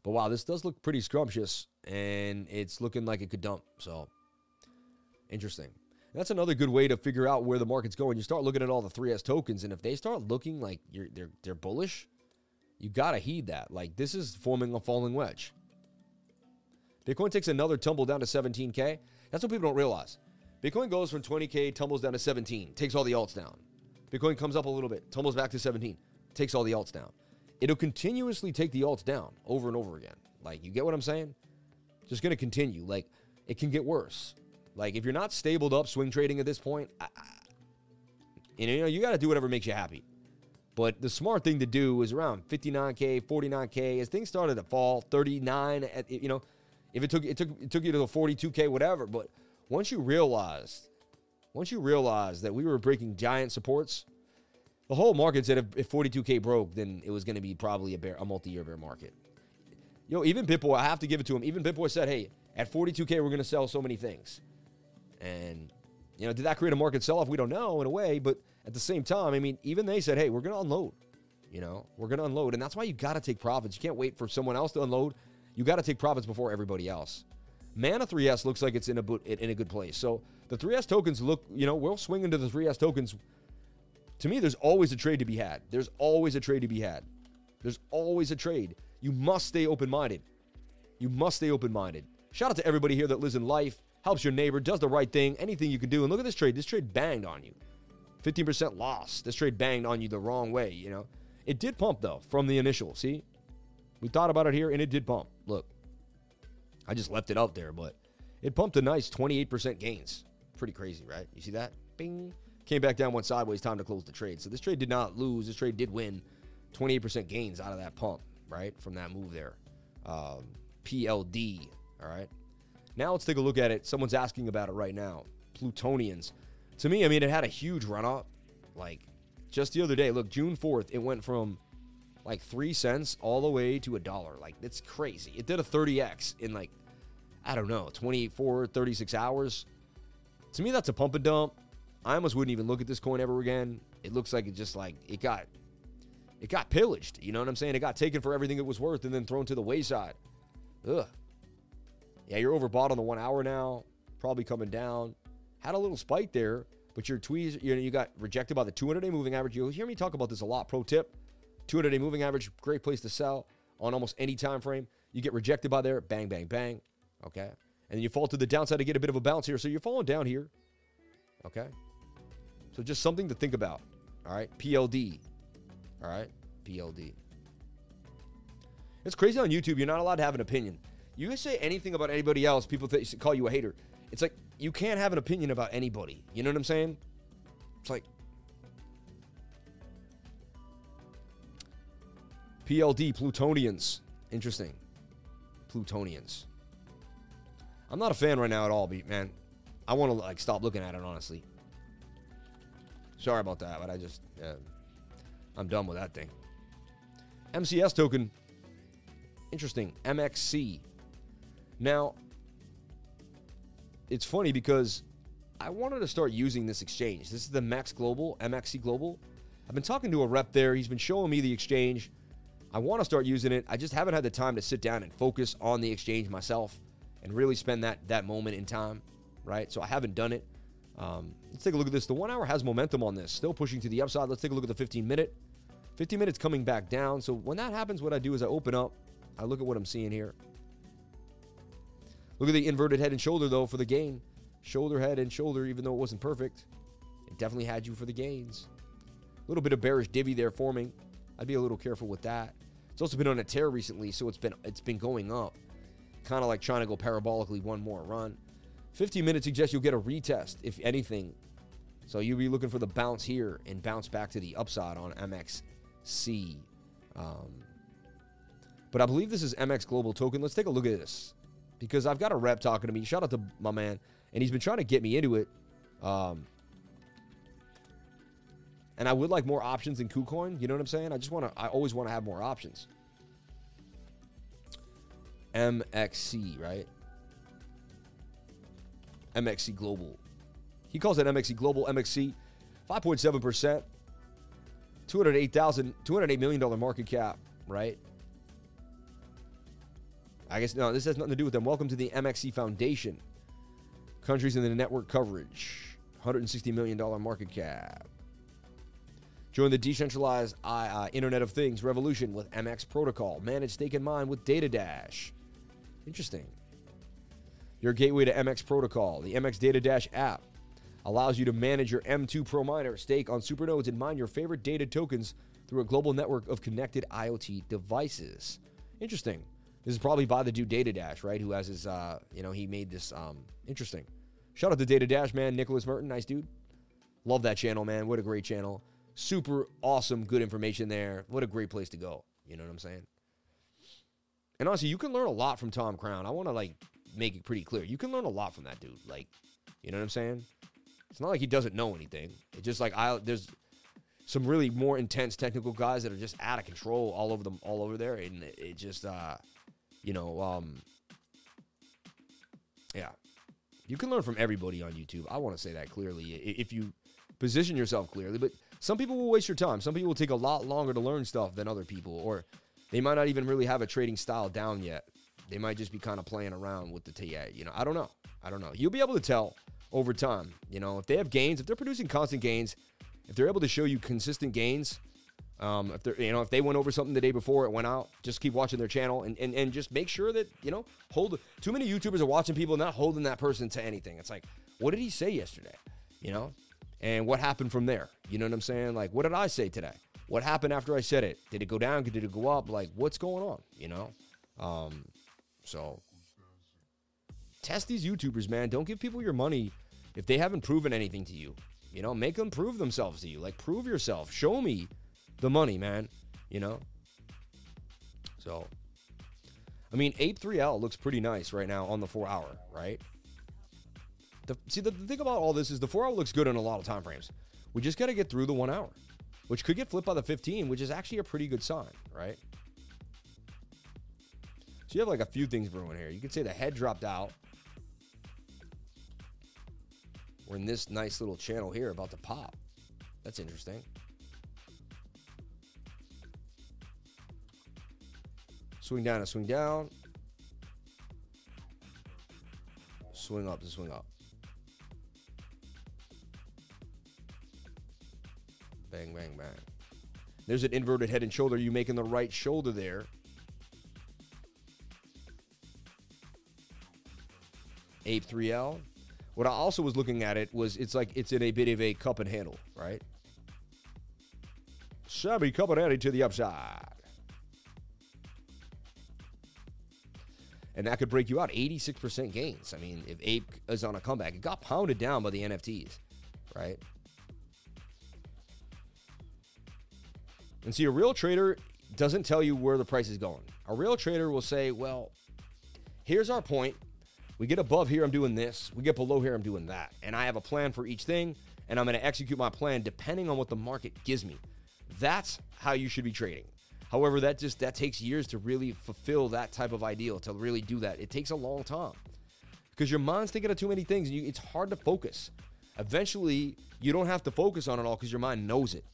But wow, this does look pretty scrumptious and it's looking like it could dump. So Interesting. That's another good way to figure out where the market's going. You start looking at all the 3S tokens, and if they start looking like they're they're bullish, you gotta heed that. Like this is forming a falling wedge. Bitcoin takes another tumble down to 17k. That's what people don't realize. Bitcoin goes from 20k, tumbles down to 17, takes all the alts down. Bitcoin comes up a little bit, tumbles back to 17, takes all the alts down. It'll continuously take the alts down over and over again. Like you get what I'm saying? Just gonna continue. Like it can get worse. Like if you're not stabled up swing trading at this point, I, I, you know you got to do whatever makes you happy. But the smart thing to do is around 59k, 49k as things started to fall, 39 at you know, if it took it took it took you to the 42k whatever, but once you realized once you realized that we were breaking giant supports, the whole market said if, if 42k broke, then it was going to be probably a bear a multi-year bear market. Yo, even Bitboy, I have to give it to him. Even Bitboy said, "Hey, at 42k we're going to sell so many things." And, you know, did that create a market sell off? We don't know in a way, but at the same time, I mean, even they said, hey, we're going to unload. You know, we're going to unload. And that's why you got to take profits. You can't wait for someone else to unload. You got to take profits before everybody else. Mana 3S looks like it's in a, in a good place. So the 3S tokens look, you know, we'll swing into the 3S tokens. To me, there's always a trade to be had. There's always a trade to be had. There's always a trade. You must stay open minded. You must stay open minded. Shout out to everybody here that lives in life helps your neighbor, does the right thing, anything you can do. And look at this trade. This trade banged on you. 15% loss. This trade banged on you the wrong way, you know. It did pump though from the initial. See? We thought about it here and it did pump. Look. I just left it out there, but it pumped a nice 28% gains. Pretty crazy, right? You see that? Bing. Came back down, went sideways, time to close the trade. So this trade did not lose. This trade did win 28% gains out of that pump, right? From that move there. Um, PLD, all right? Now let's take a look at it. Someone's asking about it right now. Plutonians. To me, I mean, it had a huge run up. Like just the other day, look, June 4th, it went from like three cents all the way to a dollar. Like it's crazy. It did a 30x in like, I don't know, 24, 36 hours. To me, that's a pump and dump. I almost wouldn't even look at this coin ever again. It looks like it just like it got it got pillaged. You know what I'm saying? It got taken for everything it was worth and then thrown to the wayside. Ugh. Yeah, you're overbought on the one hour now, probably coming down. Had a little spike there, but your tweets, you know, you got rejected by the 200 day moving average. You'll hear me talk about this a lot. Pro tip 200 day moving average, great place to sell on almost any time frame. You get rejected by there, bang, bang, bang. Okay. And then you fall to the downside to get a bit of a bounce here. So you're falling down here. Okay. So just something to think about. All right. PLD. All right. PLD. It's crazy on YouTube. You're not allowed to have an opinion. You say anything about anybody else, people th- call you a hater. It's like you can't have an opinion about anybody. You know what I'm saying? It's like PLD Plutonians. Interesting. Plutonians. I'm not a fan right now at all, beat man. I want to like stop looking at it honestly. Sorry about that, but I just uh, I'm done with that thing. MCS token. Interesting. MXC. Now, it's funny because I wanted to start using this exchange. This is the Max Global, MXC Global. I've been talking to a rep there. He's been showing me the exchange. I want to start using it. I just haven't had the time to sit down and focus on the exchange myself and really spend that that moment in time, right? So I haven't done it. Um, let's take a look at this. The one hour has momentum on this, still pushing to the upside. Let's take a look at the 15 minute. 15 minutes coming back down. So when that happens, what I do is I open up, I look at what I'm seeing here. Look at the inverted head and shoulder, though, for the gain. Shoulder, head, and shoulder, even though it wasn't perfect. It definitely had you for the gains. A little bit of bearish divvy there forming. I'd be a little careful with that. It's also been on a tear recently, so it's been it's been going up. Kind of like trying to go parabolically one more run. 15 minutes suggests you'll get a retest, if anything. So you'll be looking for the bounce here and bounce back to the upside on MXC. Um, but I believe this is MX Global Token. Let's take a look at this because I've got a rep talking to me. Shout out to my man, and he's been trying to get me into it. Um, and I would like more options in KuCoin. You know what I'm saying? I just want to. I always want to have more options. MXC, right? MXC Global. He calls it MXC Global. MXC, 5.7%, 208,000, $208 million market cap, right? I guess no, this has nothing to do with them. Welcome to the MXC Foundation. Countries in the network coverage. $160 million market cap. Join the decentralized uh, Internet of Things revolution with MX Protocol. Manage stake in mine with Data Dash. Interesting. Your gateway to MX Protocol, the MX Data Dash app, allows you to manage your M2 Pro miner stake on supernodes and mine your favorite data tokens through a global network of connected IoT devices. Interesting. This is probably by the dude Data Dash, right? Who has his, uh, you know, he made this. Um, interesting. Shout out to Data Dash, man. Nicholas Merten, nice dude. Love that channel, man. What a great channel. Super awesome, good information there. What a great place to go. You know what I'm saying? And honestly, you can learn a lot from Tom Crown. I want to like make it pretty clear. You can learn a lot from that dude. Like, you know what I'm saying? It's not like he doesn't know anything. It's just like I there's some really more intense technical guys that are just out of control all over them all over there, and it, it just uh, you know, um, yeah, you can learn from everybody on YouTube. I want to say that clearly if you position yourself clearly. But some people will waste your time. Some people will take a lot longer to learn stuff than other people, or they might not even really have a trading style down yet. They might just be kind of playing around with the TA. You know, I don't know. I don't know. You'll be able to tell over time. You know, if they have gains, if they're producing constant gains, if they're able to show you consistent gains, um, if they're you know if they went over something the day before it went out, just keep watching their channel and, and and just make sure that you know hold. Too many YouTubers are watching people not holding that person to anything. It's like, what did he say yesterday? You know, and what happened from there? You know what I'm saying? Like, what did I say today? What happened after I said it? Did it go down? Did it go up? Like, what's going on? You know, um, so test these YouTubers, man. Don't give people your money if they haven't proven anything to you. You know, make them prove themselves to you. Like, prove yourself. Show me the money, man. You know? So, I mean, Ape 3L looks pretty nice right now on the four hour, right? The, see, the, the thing about all this is the four hour looks good in a lot of time frames. We just got to get through the one hour, which could get flipped by the 15, which is actually a pretty good sign, right? So you have like a few things brewing here. You could say the head dropped out. We're in this nice little channel here about to pop. That's interesting. Swing down to swing down. Swing up to swing up. Bang, bang, bang. There's an inverted head and shoulder. You making the right shoulder there. Ape 3L. What I also was looking at it was it's like it's in a bit of a cup and handle, right? Shabby cup and handle to the upside. And that could break you out 86% gains. I mean, if Ape is on a comeback, it got pounded down by the NFTs, right? And see, a real trader doesn't tell you where the price is going. A real trader will say, well, here's our point. We get above here, I'm doing this. We get below here, I'm doing that. And I have a plan for each thing, and I'm going to execute my plan depending on what the market gives me. That's how you should be trading. However, that just that takes years to really fulfill that type of ideal, to really do that. It takes a long time. Because your mind's thinking of too many things and you, it's hard to focus. Eventually, you don't have to focus on it all because your mind knows it.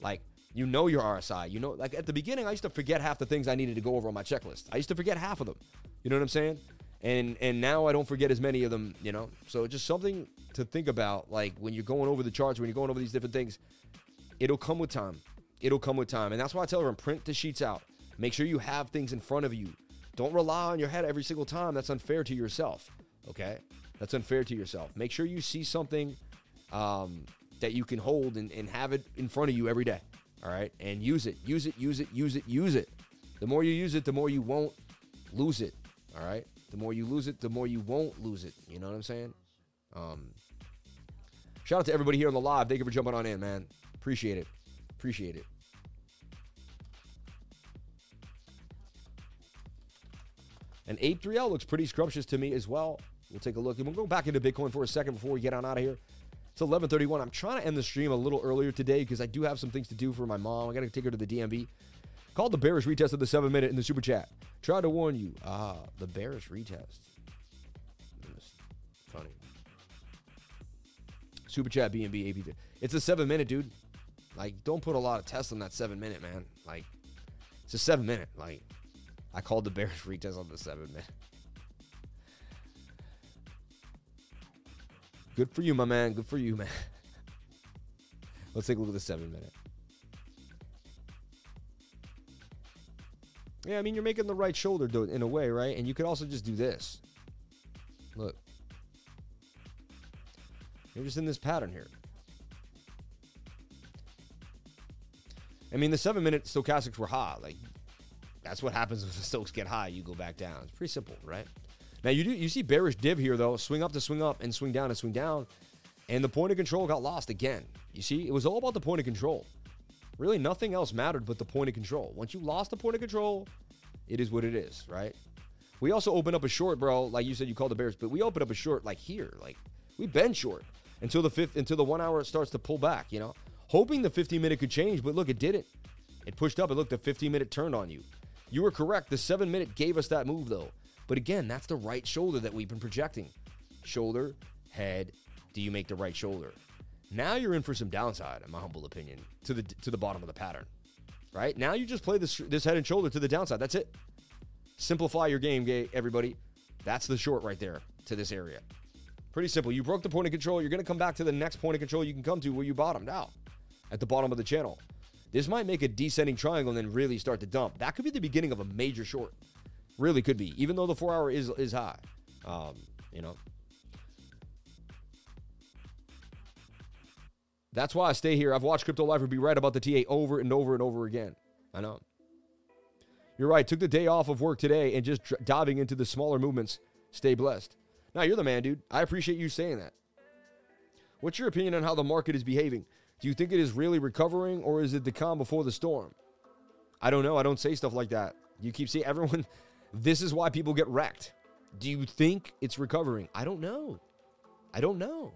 Like you know your RSI. You know, like at the beginning, I used to forget half the things I needed to go over on my checklist. I used to forget half of them. You know what I'm saying? and and now I don't forget as many of them, you know. So just something to think about, like when you're going over the charts, when you're going over these different things, it'll come with time. It'll come with time, and that's why I tell everyone: print the sheets out. Make sure you have things in front of you. Don't rely on your head every single time. That's unfair to yourself. Okay, that's unfair to yourself. Make sure you see something um, that you can hold and, and have it in front of you every day. All right, and use it, use it, use it, use it, use it. The more you use it, the more you won't lose it. All right. The more you lose it, the more you won't lose it. You know what I'm saying? Um, shout out to everybody here on the live. Thank you for jumping on in, man. Appreciate it. Appreciate it. And Ape 3L looks pretty scrumptious to me as well. We'll take a look. And we'll go back into Bitcoin for a second before we get on out of here. It's 11:31. I'm trying to end the stream a little earlier today because I do have some things to do for my mom. I got to take her to the DMV. Called the bearish retest of the seven minute in the super chat. Try to warn you. Ah, the bearish retest. funny. Super chat BNB AP. It's a seven minute, dude. Like, don't put a lot of tests on that seven minute, man. Like, it's a seven minute. Like, I called the bearish retest on the seven minute. Good for you, my man. Good for you, man. Let's take a look at the seven minute. Yeah, I mean, you're making the right shoulder do it in a way, right? And you could also just do this. Look. You're just in this pattern here. I mean, the seven minute stochastics were high. Like, that's what happens when the Stokes get high. You go back down. It's pretty simple, right? Now you do you see bearish div here though, swing up to swing up and swing down to swing down, and the point of control got lost again. You see, it was all about the point of control. Really, nothing else mattered but the point of control. Once you lost the point of control, it is what it is, right? We also opened up a short, bro. Like you said, you called the Bears, but we opened up a short like here. Like we've been short until the fifth, until the one hour starts to pull back. You know, hoping the 15 minute could change, but look, it didn't. It pushed up. and looked the 15 minute turned on you. You were correct. The seven minute gave us that move though. But again, that's the right shoulder that we've been projecting. Shoulder, head. Do you make the right shoulder? Now you're in for some downside, in my humble opinion, to the to the bottom of the pattern. Right now, you just play this this head and shoulder to the downside. That's it. Simplify your game, gay, everybody. That's the short right there to this area. Pretty simple. You broke the point of control. You're going to come back to the next point of control you can come to where you bottomed out at the bottom of the channel. This might make a descending triangle and then really start to dump. That could be the beginning of a major short. Really could be, even though the four hour is is high. Um, you know. That's why I stay here. I've watched Crypto Lifer be right about the TA over and over and over again. I know. You're right. Took the day off of work today and just diving into the smaller movements. Stay blessed. Now you're the man, dude. I appreciate you saying that. What's your opinion on how the market is behaving? Do you think it is really recovering or is it the calm before the storm? I don't know. I don't say stuff like that. You keep seeing everyone this is why people get wrecked. Do you think it's recovering? I don't know. I don't know.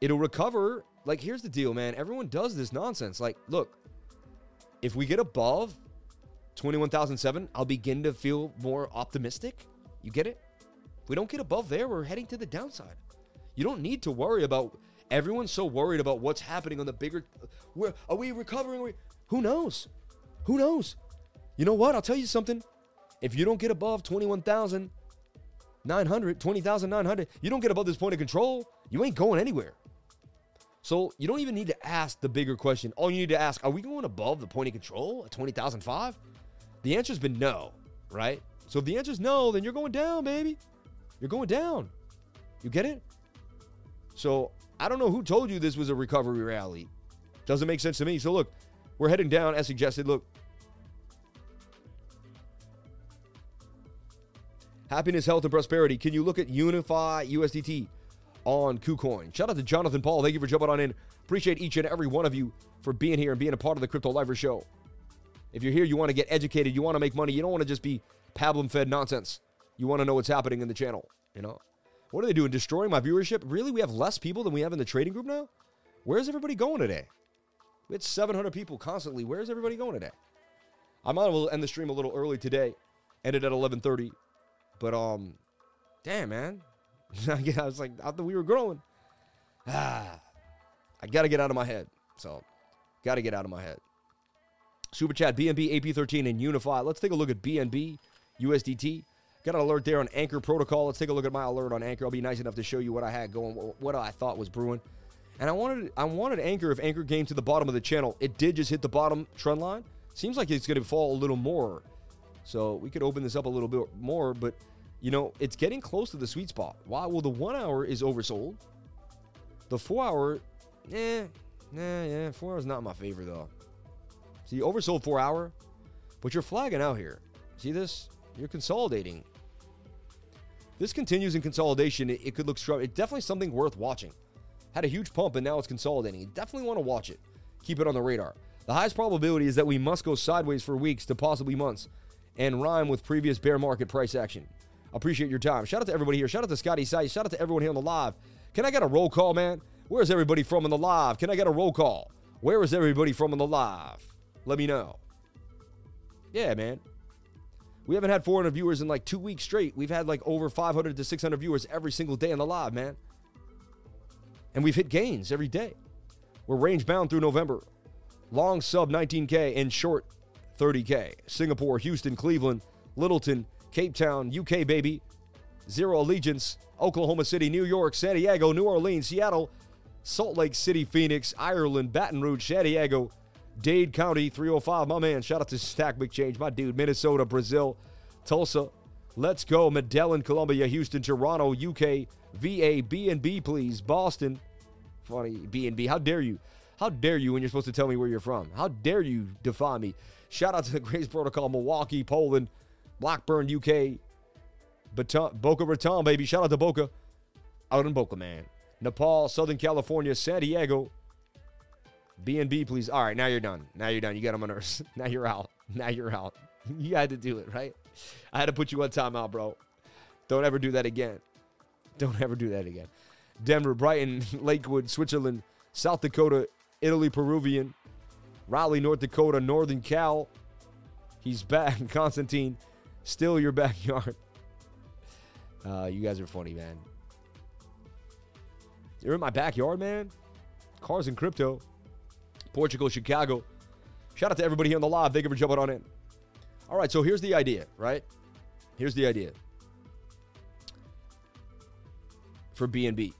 It'll recover. Like, here's the deal, man. Everyone does this nonsense. Like, look, if we get above 21,007, I'll begin to feel more optimistic. You get it? If we don't get above there, we're heading to the downside. You don't need to worry about everyone's so worried about what's happening on the bigger where are we recovering? Are we, who knows? Who knows? You know what? I'll tell you something. If you don't get above 21,900, 20,900, you don't get above this point of control, you ain't going anywhere. So you don't even need to ask the bigger question. All you need to ask, are we going above the point of control at 20,005? The answer's been no, right? So if the answer's no, then you're going down, baby. You're going down. You get it? So I don't know who told you this was a recovery rally. Doesn't make sense to me. So look, we're heading down as suggested. Look, Happiness, health, and prosperity. Can you look at Unify USDT on KuCoin? Shout out to Jonathan Paul. Thank you for jumping on in. Appreciate each and every one of you for being here and being a part of the Crypto Lifer Show. If you're here, you want to get educated, you want to make money, you don't want to just be pablum fed nonsense. You want to know what's happening in the channel. You know, what are they doing? Destroying my viewership? Really? We have less people than we have in the trading group now? Where's everybody going today? We had 700 people constantly. Where's everybody going today? I might well end the stream a little early today. Ended at 11:30. But um, damn man, I was like, I thought we were growing. Ah, I got to get out of my head. So, got to get out of my head. Super chat BNB AP13 and Unify. Let's take a look at BNB USDT. Got an alert there on Anchor Protocol. Let's take a look at my alert on Anchor. I'll be nice enough to show you what I had going, what I thought was brewing. And I wanted I wanted Anchor if Anchor came to the bottom of the channel. It did just hit the bottom trend line. Seems like it's going to fall a little more. So we could open this up a little bit more, but you know, it's getting close to the sweet spot. Why? Well, the one hour is oversold. The four hour, eh, nah, yeah, four hours not my favorite though. See, oversold four hour, but you're flagging out here. See this? You're consolidating. This continues in consolidation. It, it could look strong. It's definitely something worth watching. Had a huge pump and now it's consolidating. You definitely want to watch it. Keep it on the radar. The highest probability is that we must go sideways for weeks to possibly months and rhyme with previous bear market price action. Appreciate your time. Shout out to everybody here. Shout out to Scotty Sice. Shout out to everyone here on the live. Can I get a roll call, man? Where's everybody from on the live? Can I get a roll call? Where is everybody from on the live? Let me know. Yeah, man. We haven't had 400 viewers in like two weeks straight. We've had like over 500 to 600 viewers every single day on the live, man. And we've hit gains every day. We're range bound through November. Long sub 19K and short 30K. Singapore, Houston, Cleveland, Littleton, Cape Town, UK, baby. Zero Allegiance, Oklahoma City, New York, San Diego, New Orleans, Seattle, Salt Lake City, Phoenix, Ireland, Baton Rouge, San Diego, Dade County, 305. My man, shout out to Stack McChange, my dude, Minnesota, Brazil, Tulsa. Let's go. Medellin, Colombia, Houston, Toronto, UK, VA, B&B, please. Boston. Funny, B&B. How dare you? How dare you when you're supposed to tell me where you're from? How dare you defy me? Shout out to the Grace Protocol, Milwaukee, Poland, Blackburn, UK, Baton, Boca Raton, baby. Shout out to Boca. Out in Boca, man. Nepal, Southern California, San Diego. B&B, please. All right, now you're done. Now you're done. You got him on nerves. now you're out. Now you're out. you had to do it, right? I had to put you on timeout, bro. Don't ever do that again. Don't ever do that again. Denver, Brighton, Lakewood, Switzerland, South Dakota, Italy, Peruvian, Raleigh, North Dakota, Northern Cal. He's back. Constantine, still your backyard. Uh, you guys are funny, man. You're in my backyard, man. Cars and crypto. Portugal, Chicago. Shout out to everybody here on the live. Thank you for jumping on in. All right, so here's the idea, right? Here's the idea for BNB.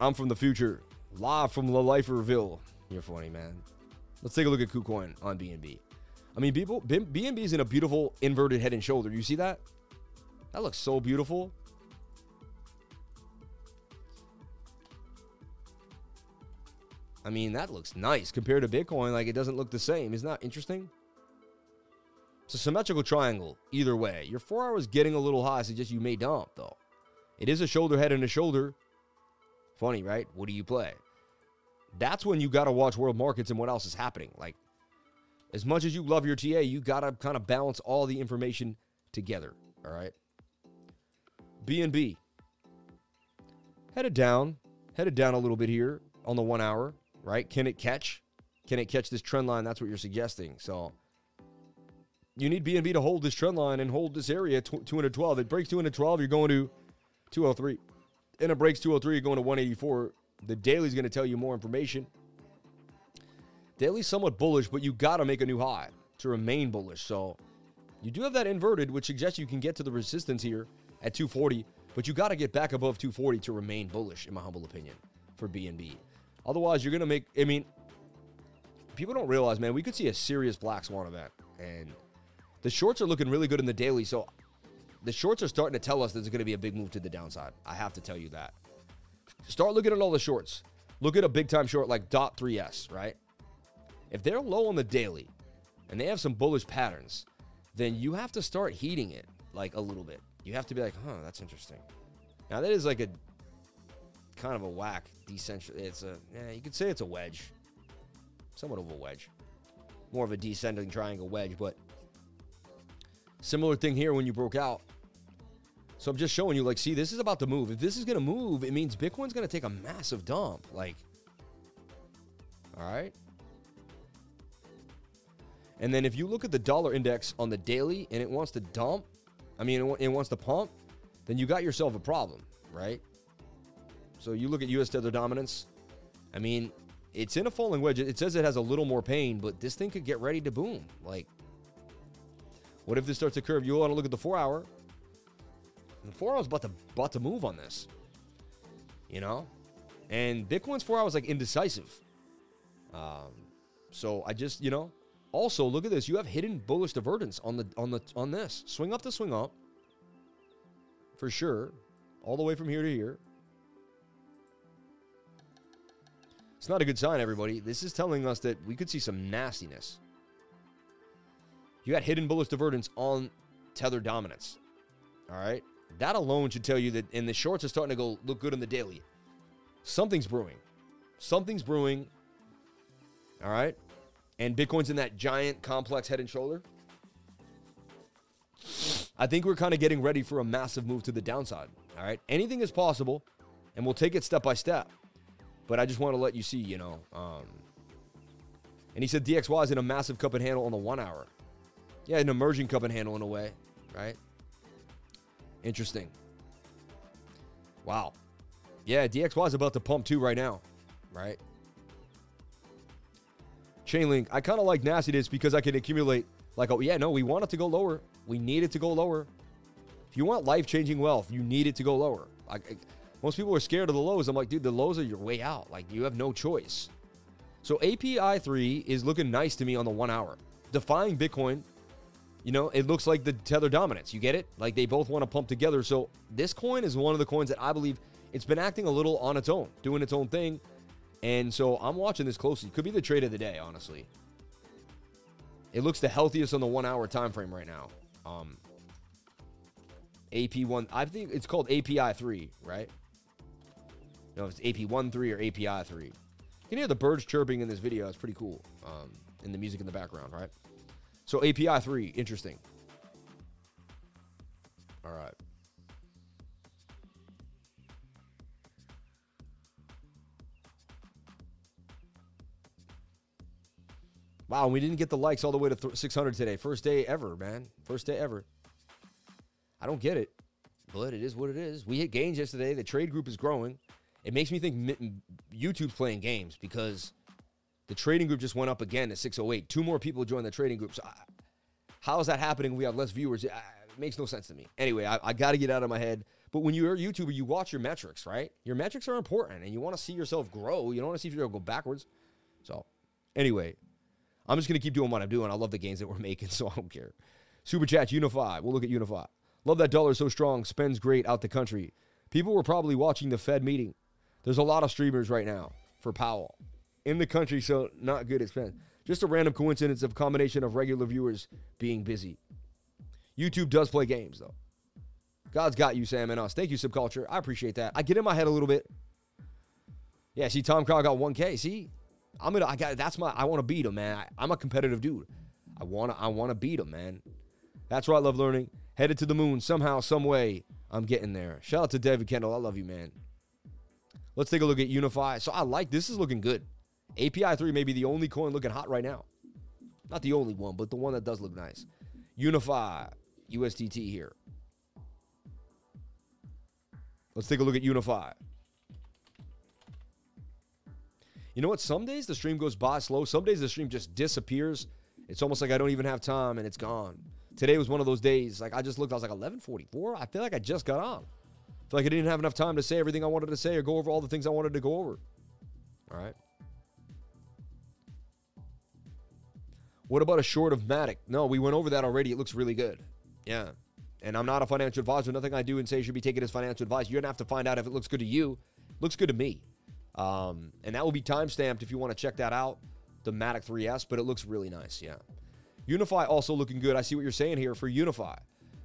I'm from the future, live from La Liferville. You're funny, man. Let's take a look at KuCoin on BNB. I mean, people, BNB is in a beautiful inverted head and shoulder. You see that? That looks so beautiful. I mean, that looks nice compared to Bitcoin. Like, it doesn't look the same. Isn't that interesting? It's a symmetrical triangle either way. Your four hours getting a little high suggests you may dump, though. It is a shoulder head and a shoulder. Funny, right? What do you play? That's when you got to watch world markets and what else is happening. Like, as much as you love your TA, you got to kind of balance all the information together. All right. BNB. Headed down. Headed down a little bit here on the one hour, right? Can it catch? Can it catch this trend line? That's what you're suggesting. So you need BNB to hold this trend line and hold this area 212. It breaks 212, you're going to 203. And it breaks 203, you're going to 184. The daily is going to tell you more information. Daily's somewhat bullish, but you got to make a new high to remain bullish. So you do have that inverted, which suggests you can get to the resistance here at 240, but you got to get back above 240 to remain bullish, in my humble opinion, for BNB. Otherwise, you're going to make, I mean, people don't realize, man, we could see a serious black swan event. And the shorts are looking really good in the daily, so the shorts are starting to tell us there's going to be a big move to the downside. I have to tell you that. Start looking at all the shorts. Look at a big time short like Dot 3S, right? If they're low on the daily and they have some bullish patterns, then you have to start heating it like a little bit. You have to be like, huh, that's interesting. Now that is like a kind of a whack decentral. It's a yeah, you could say it's a wedge, somewhat of a wedge, more of a descending triangle wedge, but Similar thing here when you broke out. So I'm just showing you, like, see, this is about to move. If this is going to move, it means Bitcoin's going to take a massive dump. Like, all right. And then if you look at the dollar index on the daily and it wants to dump, I mean, it wants to pump, then you got yourself a problem, right? So you look at US tether dominance. I mean, it's in a falling wedge. It says it has a little more pain, but this thing could get ready to boom. Like, what if this starts to curve? You want to look at the four hour. The four hours about to about to move on this. You know? And Bitcoin's four hours like indecisive. Um, so I just, you know, also look at this. You have hidden bullish divergence on the on the on this. Swing up to swing up. For sure. All the way from here to here. It's not a good sign, everybody. This is telling us that we could see some nastiness. You got hidden bullish divergence on tether dominance. All right. That alone should tell you that in the shorts are starting to go look good in the daily. Something's brewing. Something's brewing. All right. And Bitcoin's in that giant complex head and shoulder. I think we're kind of getting ready for a massive move to the downside. All right. Anything is possible, and we'll take it step by step. But I just want to let you see, you know. Um, and he said DXY is in a massive cup and handle on the one hour. Yeah, an emerging cup and handle in a way, right? Interesting. Wow. Yeah, DXY is about to pump too right now, right? Chainlink, I kind of like nastiness because I can accumulate Like, oh, yeah, no, we want it to go lower. We need it to go lower. If you want life changing wealth, you need it to go lower. Like, most people are scared of the lows. I'm like, dude, the lows are your way out. Like, you have no choice. So API 3 is looking nice to me on the one hour. Defying Bitcoin, you know, it looks like the tether dominance. You get it? Like they both want to pump together. So this coin is one of the coins that I believe it's been acting a little on its own, doing its own thing. And so I'm watching this closely. Could be the trade of the day, honestly. It looks the healthiest on the one hour time frame right now. Um, AP1, I think it's called API 3, right? No, it's AP1 3 or API 3. You can hear the birds chirping in this video. It's pretty cool. Um, and the music in the background, right? So API 3, interesting. All right. Wow, we didn't get the likes all the way to th- 600 today. First day ever, man. First day ever. I don't get it, but it is what it is. We hit gains yesterday. The trade group is growing. It makes me think YouTube's playing games because the trading group just went up again at 608. Two more people joined the trading group. So I, how is that happening? We have less viewers. It, makes no sense to me. Anyway, I, I got to get out of my head. But when you're a YouTuber, you watch your metrics, right? Your metrics are important, and you want to see yourself grow. You don't want to see to go backwards. So, anyway, I'm just going to keep doing what I'm doing. I love the gains that we're making, so I don't care. Super Chat, Unifi. We'll look at Unifi. Love that dollar so strong. Spends great out the country. People were probably watching the Fed meeting. There's a lot of streamers right now for Powell in the country, so not good expense. Just a random coincidence of combination of regular viewers being busy. YouTube does play games though. God's got you, Sam and us. Thank you, Subculture. I appreciate that. I get in my head a little bit. Yeah, see, Tom Crow got 1K. See, I'm gonna. I got. That's my. I want to beat him, man. I, am a competitive dude. I wanna. I wanna beat him, man. That's why I love learning. Headed to the moon somehow, some way. I'm getting there. Shout out to David Kendall. I love you, man. Let's take a look at Unifi. So I like this. Is looking good. API 3 may be the only coin looking hot right now. Not the only one, but the one that does look nice. Unifi, USDT here. Let's take a look at Unifi. You know what? Some days the stream goes by slow. Some days the stream just disappears. It's almost like I don't even have time and it's gone. Today was one of those days. Like I just looked, I was like 11:44. I feel like I just got on. Feel like I didn't have enough time to say everything I wanted to say or go over all the things I wanted to go over. All right. What about a short of Matic? No, we went over that already. It looks really good. Yeah. And I'm not a financial advisor. Nothing I do and say should be taken as financial advice. You're going to have to find out if it looks good to you. It looks good to me. Um, and that will be time stamped if you want to check that out, the Matic 3S, but it looks really nice. Yeah. Unifi also looking good. I see what you're saying here for Unifi.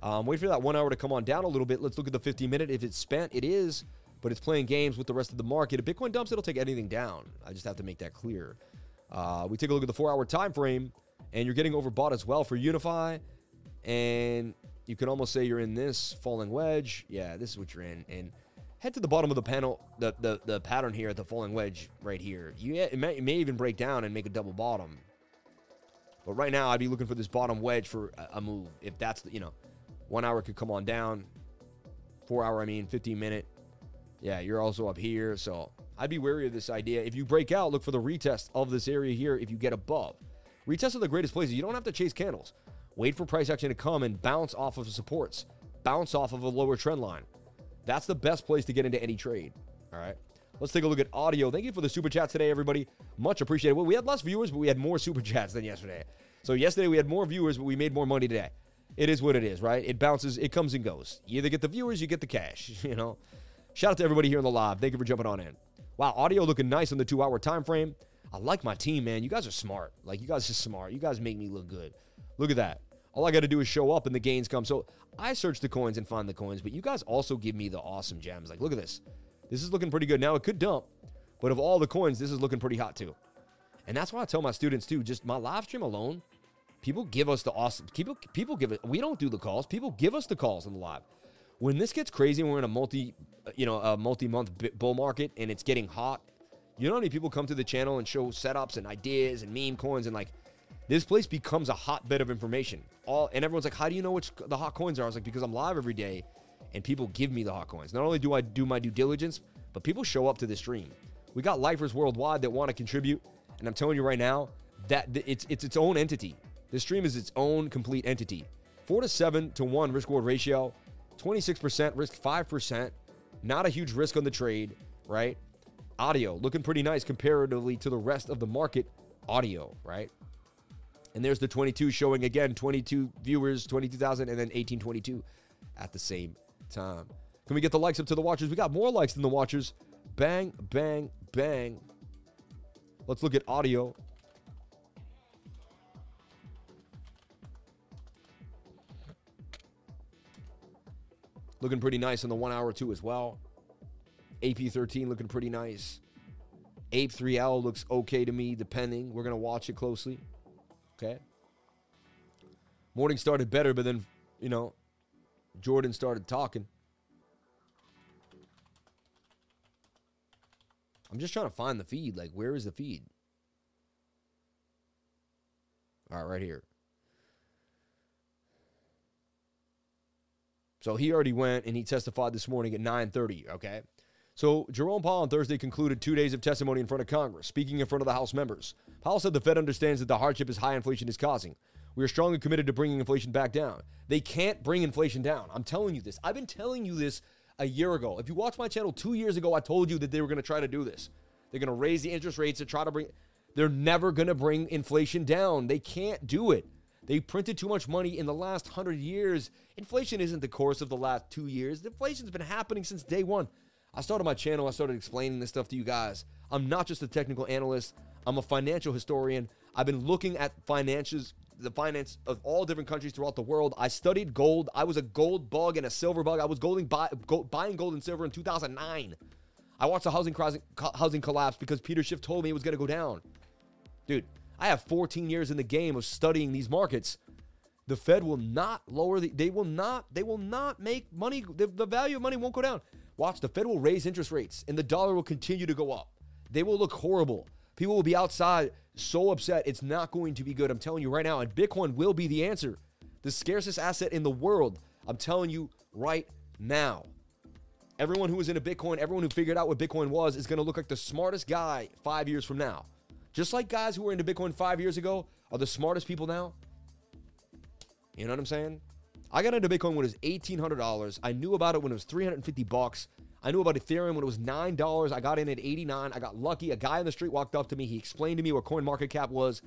Um, wait for that one hour to come on down a little bit. Let's look at the 50 minute. If it's spent, it is, but it's playing games with the rest of the market. If Bitcoin dumps, it'll take anything down. I just have to make that clear. Uh, we take a look at the four hour time frame and you're getting overbought as well for Unifi. And you can almost say you're in this falling wedge. Yeah, this is what you're in. And head to the bottom of the panel, the the, the pattern here at the falling wedge right here. You it may, it may even break down and make a double bottom. But right now, I'd be looking for this bottom wedge for a, move. If that's the, you know, one hour could come on down, four hour, I mean, 15 minute. Yeah, you're also up here. So I'd be wary of this idea. If you break out, look for the retest of this area here if you get above. Retests are the greatest places. You don't have to chase candles. Wait for price action to come and bounce off of the supports, bounce off of a lower trend line. That's the best place to get into any trade. All right. Let's take a look at audio. Thank you for the super chat today, everybody. Much appreciated. Well, we had less viewers, but we had more super chats than yesterday. So yesterday we had more viewers, but we made more money today. It is what it is, right? It bounces, it comes and goes. You either get the viewers, you get the cash. You know. Shout out to everybody here in the live. Thank you for jumping on in. Wow, audio looking nice on the two-hour time frame. I like my team, man. You guys are smart. Like, you guys are smart. You guys make me look good. Look at that. All I got to do is show up and the gains come. So I search the coins and find the coins, but you guys also give me the awesome gems. Like, look at this. This is looking pretty good. Now, it could dump, but of all the coins, this is looking pretty hot too. And that's why I tell my students too, just my live stream alone, people give us the awesome, people, people give it, we don't do the calls. People give us the calls in the live. When this gets crazy we're in a multi, you know, a multi-month bull market and it's getting hot you know how many people come to the channel and show setups and ideas and meme coins and like this place becomes a hotbed of information. All and everyone's like, how do you know which the hot coins are? I was like, because I'm live every day and people give me the hot coins. Not only do I do my due diligence, but people show up to the stream. We got lifers worldwide that want to contribute, and I'm telling you right now that it's it's its own entity. This stream is its own complete entity. Four to seven to one risk reward ratio, 26% risk, 5%. Not a huge risk on the trade, right? Audio looking pretty nice comparatively to the rest of the market. Audio, right? And there's the 22 showing again 22 viewers, 22,000, and then 1822 at the same time. Can we get the likes up to the watchers? We got more likes than the watchers. Bang, bang, bang. Let's look at audio. Looking pretty nice in the one hour too as well. AP13 looking pretty nice. Ape 3L looks okay to me, depending. We're going to watch it closely. Okay. Morning started better, but then, you know, Jordan started talking. I'm just trying to find the feed. Like, where is the feed? All right, right here. So he already went and he testified this morning at 9:30, okay? So Jerome Powell on Thursday concluded 2 days of testimony in front of Congress, speaking in front of the House members. Powell said the Fed understands that the hardship is high inflation is causing. We are strongly committed to bringing inflation back down. They can't bring inflation down. I'm telling you this. I've been telling you this a year ago. If you watched my channel 2 years ago, I told you that they were going to try to do this. They're going to raise the interest rates to try to bring They're never going to bring inflation down. They can't do it. They printed too much money in the last 100 years. Inflation isn't the course of the last 2 years. Inflation's been happening since day 1. I started my channel, I started explaining this stuff to you guys. I'm not just a technical analyst, I'm a financial historian. I've been looking at finances, the finance of all different countries throughout the world. I studied gold. I was a gold bug and a silver bug. I was golding, buy, gold, buying gold and silver in 2009. I watched the housing, housing collapse because Peter Schiff told me it was going to go down. Dude, I have 14 years in the game of studying these markets. The Fed will not lower the, they will not, they will not make money, the, the value of money won't go down. Watch, the Fed will raise interest rates and the dollar will continue to go up. They will look horrible. People will be outside so upset. It's not going to be good. I'm telling you right now. And Bitcoin will be the answer. The scarcest asset in the world. I'm telling you right now. Everyone who was into Bitcoin, everyone who figured out what Bitcoin was, is going to look like the smartest guy five years from now. Just like guys who were into Bitcoin five years ago are the smartest people now. You know what I'm saying? I got into Bitcoin when it was $1,800. I knew about it when it was 350 bucks. I knew about Ethereum when it was $9. I got in at 89. I got lucky. A guy on the street walked up to me. He explained to me what coin market cap was.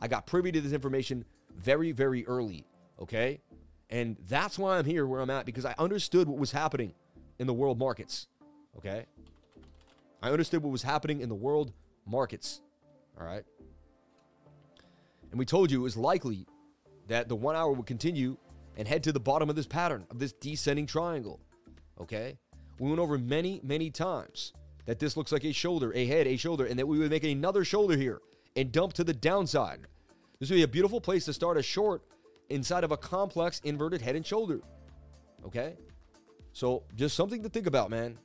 I got privy to this information very, very early. Okay? And that's why I'm here where I'm at because I understood what was happening in the world markets. Okay? I understood what was happening in the world markets. All right? And we told you it was likely that the one hour would continue and head to the bottom of this pattern, of this descending triangle. Okay? We went over many, many times that this looks like a shoulder, a head, a shoulder, and that we would make another shoulder here and dump to the downside. This would be a beautiful place to start a short inside of a complex inverted head and shoulder. Okay? So just something to think about, man.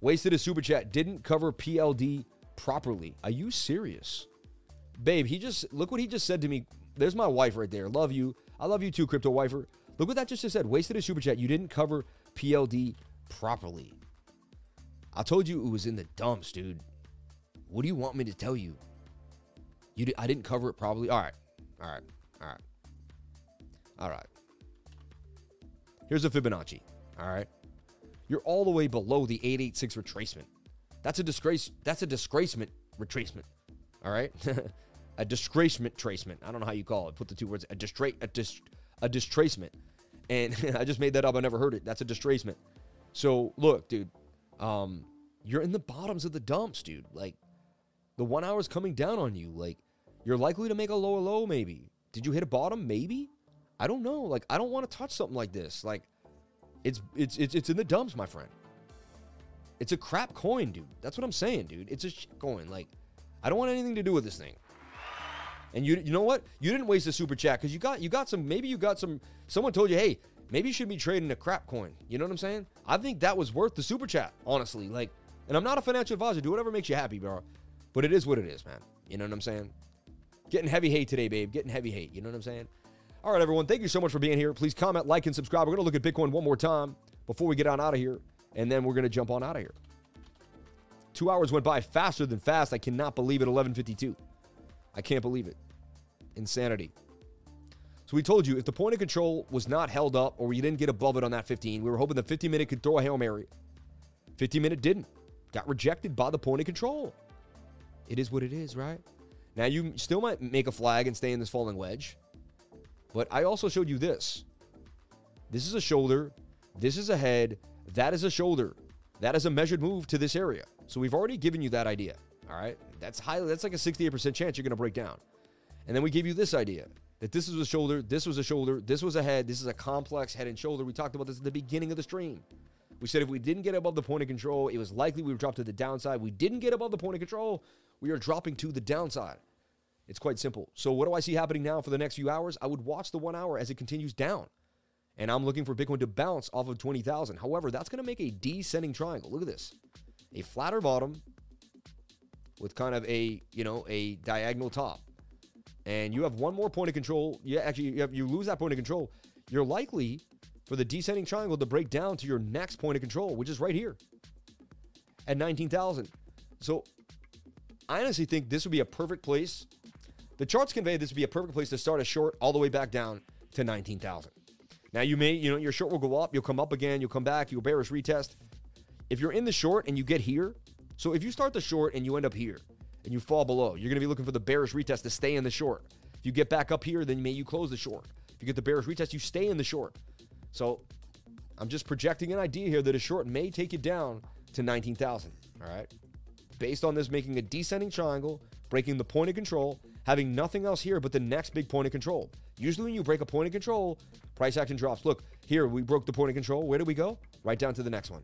Wasted a super chat. Didn't cover PLD properly. Are you serious? Babe, he just look what he just said to me. There's my wife right there. Love you. I love you too, Crypto Wifer. Look what that just said. Wasted a super chat. You didn't cover PLD properly. I told you it was in the dumps, dude. What do you want me to tell you? You I didn't cover it properly. All right. All right. All right. All right. Here's a Fibonacci. All right. You're all the way below the 886 retracement. That's a disgrace. That's a disgracement retracement. All right. a disgracement tracement. I don't know how you call it. Put the two words a distra- a, dis- a distracement. And I just made that up. I never heard it. That's a distracement. So look, dude, um, you're in the bottoms of the dumps, dude. Like the one hour is coming down on you. Like you're likely to make a lower low, maybe. Did you hit a bottom? Maybe. I don't know. Like I don't want to touch something like this. Like it's it's it's it's in the dumps, my friend. It's a crap coin, dude. That's what I'm saying, dude. It's a shit coin. Like I don't want anything to do with this thing. And you you know what? You didn't waste a super chat because you got you got some maybe you got some someone told you, hey, maybe you should be trading a crap coin. You know what I'm saying? I think that was worth the super chat, honestly. Like, and I'm not a financial advisor. Do whatever makes you happy, bro. But it is what it is, man. You know what I'm saying? Getting heavy hate today, babe. Getting heavy hate. You know what I'm saying? All right, everyone. Thank you so much for being here. Please comment, like, and subscribe. We're gonna look at Bitcoin one more time before we get on out of here, and then we're gonna jump on out of here. Two hours went by faster than fast. I cannot believe it. 11:52. I can't believe it. Insanity. So we told you if the point of control was not held up or you didn't get above it on that 15, we were hoping the 15 minute could throw a Hail Mary. 15 minute didn't. Got rejected by the point of control. It is what it is, right? Now you still might make a flag and stay in this falling wedge. But I also showed you this. This is a shoulder. This is a head. That is a shoulder. That is a measured move to this area. So we've already given you that idea. All right. That's highly that's like a 68% chance you're going to break down. And then we gave you this idea that this is a shoulder, this was a shoulder, this was a head, this is a complex head and shoulder. We talked about this at the beginning of the stream. We said if we didn't get above the point of control, it was likely we would drop to the downside. We didn't get above the point of control, we are dropping to the downside. It's quite simple. So, what do I see happening now for the next few hours? I would watch the one hour as it continues down. And I'm looking for Bitcoin to bounce off of 20,000. However, that's going to make a descending triangle. Look at this a flatter bottom with kind of a, you know, a diagonal top. And you have one more point of control. Yeah, actually, you, have, you lose that point of control. You're likely for the descending triangle to break down to your next point of control, which is right here at 19,000. So I honestly think this would be a perfect place. The charts convey this would be a perfect place to start a short all the way back down to 19,000. Now you may, you know, your short will go up, you'll come up again, you'll come back, you'll bearish retest. If you're in the short and you get here, so if you start the short and you end up here and you fall below, you're going to be looking for the bearish retest to stay in the short. If you get back up here, then may you close the short. If you get the bearish retest, you stay in the short. So I'm just projecting an idea here that a short may take you down to 19,000. All right. Based on this making a descending triangle, breaking the point of control, having nothing else here but the next big point of control. Usually, when you break a point of control, price action drops. Look, here we broke the point of control. Where do we go? Right down to the next one.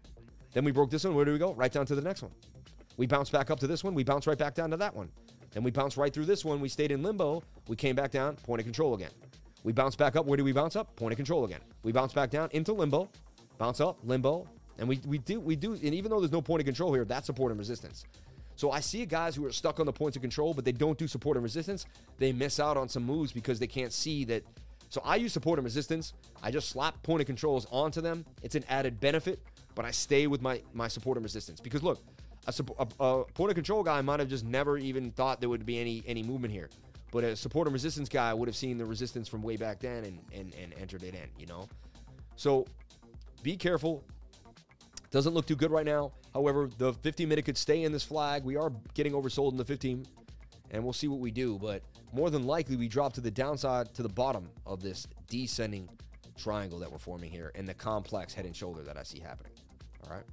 Then we broke this one. Where do we go? Right down to the next one. We bounce back up to this one. We bounce right back down to that one. Then we bounce right through this one. We stayed in limbo. We came back down, point of control again. We bounce back up. Where do we bounce up? Point of control again. We bounce back down into limbo, bounce up, limbo, and we, we do we do. And even though there's no point of control here, that's support and resistance. So I see guys who are stuck on the points of control, but they don't do support and resistance. They miss out on some moves because they can't see that. So I use support and resistance. I just slap point of controls onto them. It's an added benefit, but I stay with my my support and resistance because look, a, a, a point of control guy might have just never even thought there would be any any movement here. But a support and resistance guy would have seen the resistance from way back then and, and, and entered it in, you know? So be careful. Doesn't look too good right now. However, the 15 minute could stay in this flag. We are getting oversold in the 15, and we'll see what we do. But more than likely, we drop to the downside, to the bottom of this descending triangle that we're forming here and the complex head and shoulder that I see happening. All right.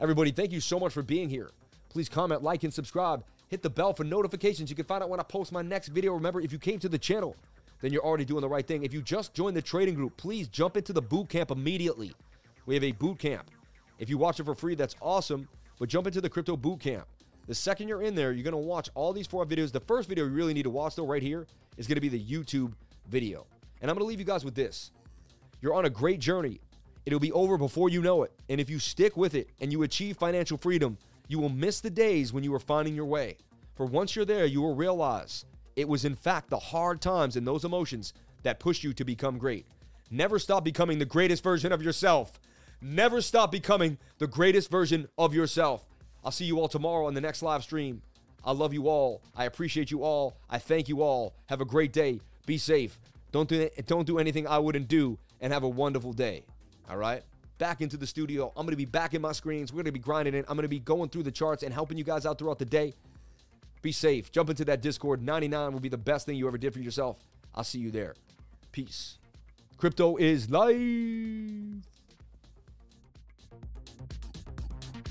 Everybody, thank you so much for being here. Please comment, like, and subscribe. Hit the bell for notifications. You can find out when I post my next video. Remember, if you came to the channel, then you're already doing the right thing. If you just joined the trading group, please jump into the boot camp immediately. We have a boot camp. If you watch it for free, that's awesome. But jump into the crypto boot camp. The second you're in there, you're to watch all these four videos. The first video you really need to watch, though, right here, is to be the YouTube video. And I'm to leave you guys with this. You're on a great journey. It'll be over before you know it. And if you stick with it and you achieve financial freedom, you will miss the days when you were finding your way. For once you're there, you will realize it was, in fact, the hard times and those emotions that pushed you to become great. Never stop becoming the greatest version of yourself. Never stop becoming the greatest version of yourself. I'll see you all tomorrow on the next live stream. I love you all. I appreciate you all. I thank you all. Have a great day. Be safe. Don't do don't do anything I wouldn't do and have a wonderful day. All right? back into the studio. I'm going to be back in my screens. We're going to be grinding it. I'm going to be going through the charts and helping you guys out throughout the day. Be safe. Jump into that Discord. 99 will be the best thing you ever did for yourself. I'll see you there. Peace. Crypto is life.